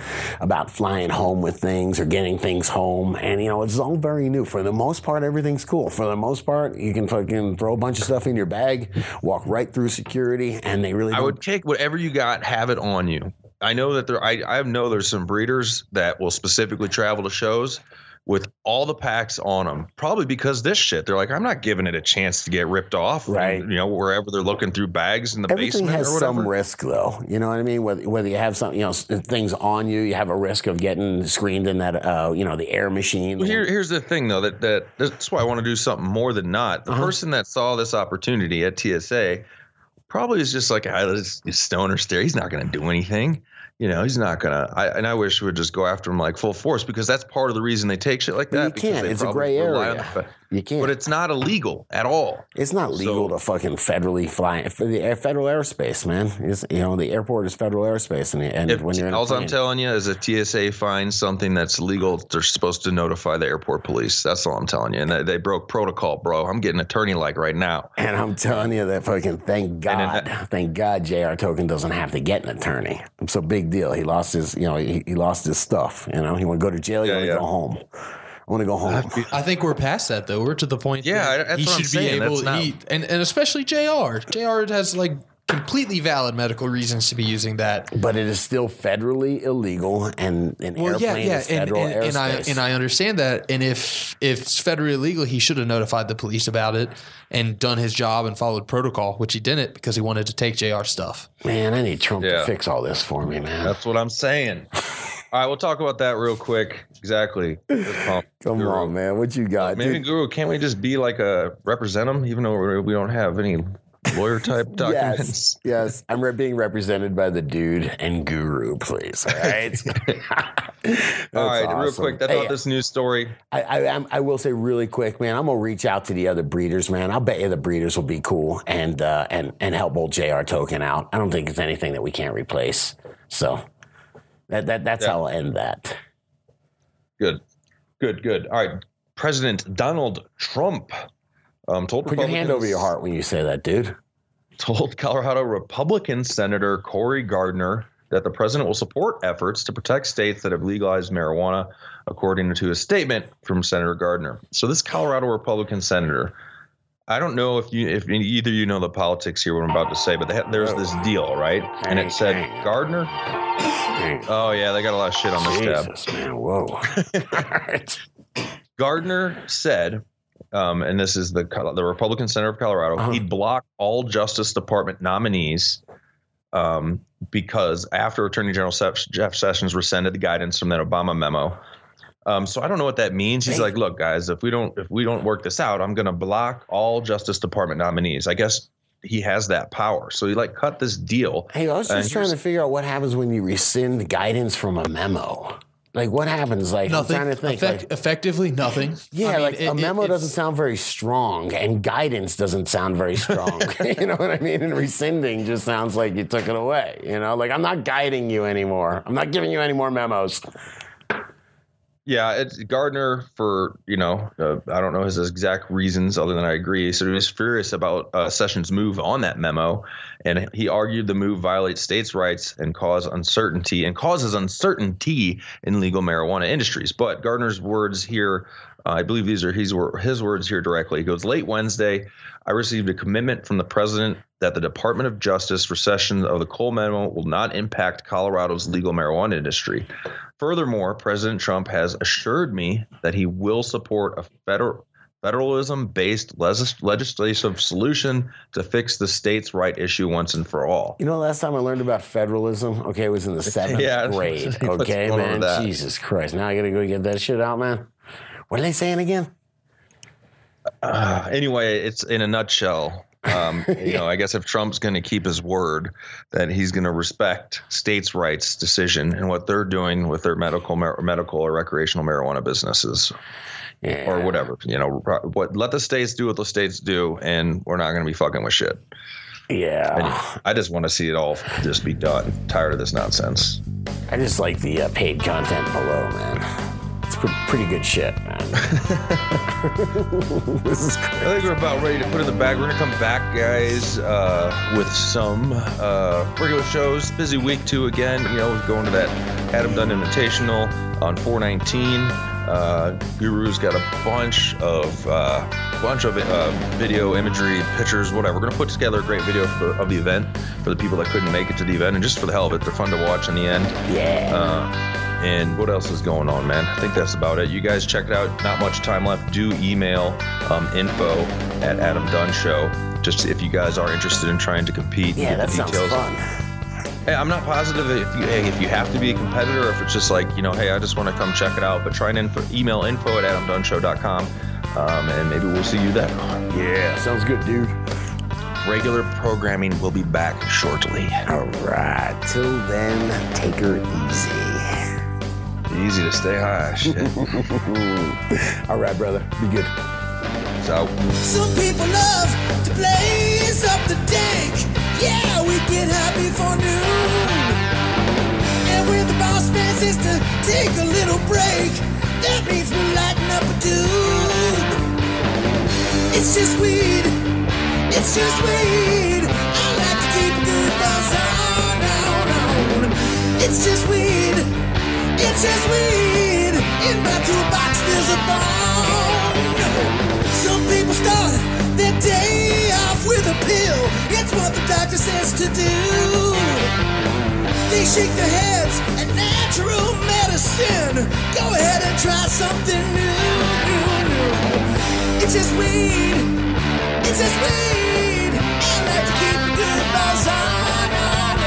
Speaker 2: about flying home with things or getting things home, and you know it's all very new. For the most part, everything's cool. For the most part, you can fucking throw a bunch of stuff in your bag, walk right through security, and they really
Speaker 1: I would take whatever you got, have it on you. I know that there. I I know there's some breeders that will specifically travel to shows with all the packs on them. Probably because this shit. They're like, I'm not giving it a chance to get ripped off.
Speaker 2: Right.
Speaker 1: You know, wherever they're looking through bags in the
Speaker 2: Everything
Speaker 1: basement
Speaker 2: has
Speaker 1: or whatever.
Speaker 2: some risk, though. You know what I mean? Whether, whether you have some, you know, things on you, you have a risk of getting screened in that, uh, you know, the air machine.
Speaker 1: Well, here, here's the thing, though. That that that's why I want to do something more than not. The
Speaker 2: Uh-huh.
Speaker 1: person that saw this opportunity at TSA probably is just like, ah, this this stoner stare. He's not going to do anything. You know, he's not gonna. I, and I wish we would just go after him like full force because that's part of the reason they take shit like that.
Speaker 2: you can't. It's a gray area. You can't.
Speaker 1: But it's not illegal at all.
Speaker 2: It's not legal
Speaker 1: So-
Speaker 2: to fucking federally fly the federal airspace, man. It's, you know, the airport is federal airspace, and, and
Speaker 1: If
Speaker 2: when you're
Speaker 1: all I'm telling you is a TSA finds something that's legal, they're supposed to notify the airport police. That's all I'm telling you. And they, they broke protocol, bro. I'm getting attorney like right now.
Speaker 2: and I'm telling you that fucking thank God, thank God, Jr. Token doesn't have to get an attorney. It's a big deal. He lost his, you know, he, he lost his stuff. You know, he want to go to jail, he
Speaker 1: Yeah,
Speaker 2: want to
Speaker 1: yeah.
Speaker 2: go home. I want to go home.
Speaker 3: I think we're past that though. We're to the point.
Speaker 1: Yeah,
Speaker 3: that
Speaker 1: that's
Speaker 3: he
Speaker 1: what I'm
Speaker 3: should
Speaker 1: saying.
Speaker 3: be able.
Speaker 1: That's not-
Speaker 3: He, and and especially Jr. Jr. has like completely valid medical reasons to be using that.
Speaker 2: But it is still federally illegal, and an
Speaker 3: Well,
Speaker 2: airplane
Speaker 3: yeah,
Speaker 2: is
Speaker 3: and,
Speaker 2: federal
Speaker 3: and, and I
Speaker 2: airspace.
Speaker 3: and I understand that. And if if it's federally illegal, he should have notified the police about it and done his job and followed protocol, which he didn't because he wanted to take Jr. stuff.
Speaker 2: man, I need Trump
Speaker 1: Yeah.
Speaker 2: to fix all this for me, man.
Speaker 1: That's what I'm saying. *laughs* All right, we'll talk about that real quick. Exactly. *laughs*
Speaker 2: Come
Speaker 1: Guru.
Speaker 2: on, man. What you got?
Speaker 1: Maybe
Speaker 2: Dude,
Speaker 1: Guru, can't we just be like a represent him, even though we don't have any lawyer type *laughs* documents?
Speaker 2: Yes, yes. I'm re- being represented by the dude and guru, please. All right. *laughs* That's
Speaker 1: All right, real quick. I
Speaker 2: Hey,
Speaker 1: this news story.
Speaker 2: I, I, I will say really quick, man. I'm gonna reach out to the other breeders, man. I'll bet you the breeders will be cool and uh, and and help old Jr. Token out. I don't think it's anything that we can't replace. So that that that's
Speaker 1: Yeah.
Speaker 2: how I'll end that.
Speaker 1: Good, good, good. All right, President Donald Trump um, told
Speaker 2: Put your hand over your heart when you say that, dude.
Speaker 1: told Colorado Republican Senator Cory Gardner that the president will support efforts to protect states that have legalized marijuana, according to a statement from Senator Gardner. So this Colorado Republican senator, I don't know if you, if either you know the politics here, what I'm about to say, but had, there's this deal, right? And it said Gardner. Oh yeah, they got a lot of shit on this tab.
Speaker 2: Jesus, man. Whoa. *laughs* All right.
Speaker 1: Gardner said, um, and this is the the Republican Senator of Colorado,
Speaker 2: Uh-huh.
Speaker 1: he'd block all Justice Department nominees um, because after Attorney General Jeff Sessions rescinded the guidance from that Obama memo. Um, so I don't know what that means. He's like, "Look, guys, if we don't if we don't work this out, I'm going to block all Justice Department nominees." I guess he has that power. So he like cut this deal.
Speaker 2: Hey, I was just trying
Speaker 1: here's-
Speaker 2: to figure out what happens when you rescind guidance from a memo. Like, what happens? Like,
Speaker 3: Nothing.
Speaker 2: I'm trying to think.
Speaker 3: Effect-
Speaker 2: like,
Speaker 3: effectively, nothing. *laughs*
Speaker 2: yeah,
Speaker 3: I mean,
Speaker 2: like
Speaker 3: it-
Speaker 2: a memo
Speaker 3: it's-
Speaker 2: doesn't sound very strong, and guidance doesn't sound very *laughs* strong. *laughs* you know what I mean? And rescinding just sounds like you took it away. You know, like I'm not guiding you anymore. I'm not giving you any more memos.
Speaker 1: Yeah, it's Gardner for you know uh, I don't know his exact reasons other than I agree. So he was furious about uh, Sessions' move on that memo, and he argued the move violates states' rights and cause uncertainty and causes uncertainty in legal marijuana industries. But Gardner's words here, uh, I believe these are his his words here directly. He goes, "Late Wednesday, I received a commitment from the president that the Department of Justice recession of the Cole memo will not impact Colorado's legal marijuana industry." Furthermore, President Trump has assured me that he will support a federal federalism-based legislative solution to fix the states' right issue once and for all.
Speaker 2: You know, last time I learned about federalism, okay, it was in the *laughs* seventh
Speaker 1: Yeah.
Speaker 2: grade. *laughs* Okay, man. Jesus Christ. Now I gotta go get that shit out, man. What are they saying again?
Speaker 1: Uh, anyway, it's in a nutshell. Um, *laughs* you know, I guess if Trump's going to keep his word, that he's going to respect states' rights decision and what they're doing with their medical, mar- medical or recreational marijuana businesses
Speaker 2: Yeah.
Speaker 1: or whatever. You know, what let the states do what the states do, and we're not going to be fucking with shit.
Speaker 2: Yeah.
Speaker 1: I just want to see it all just be done. tired of this nonsense.
Speaker 2: I just like the uh, paid content below, man. It's pre- pretty good shit, man. *laughs* this is
Speaker 1: I think we're about ready to put in the bag. We're gonna come back, guys, uh, with some uh, regular shows. Busy week two Again, you know, going to that Adam Dunn Invitational on 419. Uh, Guru's got a bunch of uh, bunch of uh, video, imagery, pictures, whatever. We're gonna put together a great video for, of the event for the people that couldn't make it to the event, and just for the hell of it, they're fun to watch in the end.
Speaker 2: Yeah.
Speaker 1: And what else is going on, man? I think that's about it. You guys check it out. Not much time left. Do email um, info at Adam Dunn Show. Just if you guys are interested in trying to compete.
Speaker 2: yeah,
Speaker 1: get
Speaker 2: that
Speaker 1: the
Speaker 2: sounds
Speaker 1: details.
Speaker 2: fun.
Speaker 1: Hey, I'm not positive if you hey, if you have to be a competitor or if it's just like you know, hey, I just want to come check it out. But try and info, email info at adamdunnshow.com, um, and maybe we'll see you then.
Speaker 2: Yeah, sounds good, dude.
Speaker 1: Regular programming will be back shortly.
Speaker 2: All right. Till then, take her easy.
Speaker 1: Easy to stay high. Shit. *laughs*
Speaker 2: All right, brother. Be good.
Speaker 1: So.
Speaker 4: Some people love to blaze up the dank. Yeah, we get happy for noon. And when the boss man says to take a little break, that means we're lighting up a dude. It's just weed. It's just weed. I like to keep a good buzz on, on, on. It's just weed. It's just weed. In my toolbox, there's a bone. Some people start their day off with a pill. It's what the doctor says to do. They shake their heads at natural medicine. Go ahead and try something new, new, new. It's just weed. It's just weed. Like to keep the good on, on.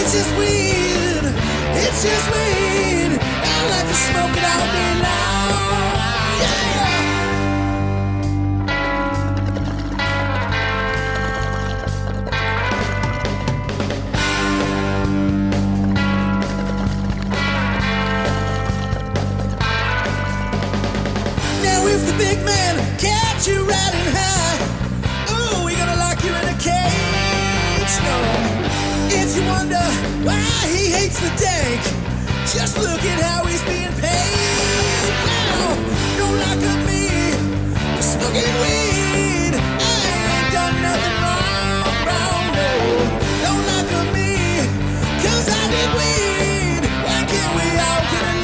Speaker 4: It's just weed. It's just weed. I like to smoke it all day long. Yeah. beats the dank. Just look at how he's being paid now. Don't lock up me for smoking weed. I ain't done nothing wrong, wrong no. Don't lock up me 'cause I did weed. Why can't we all get along?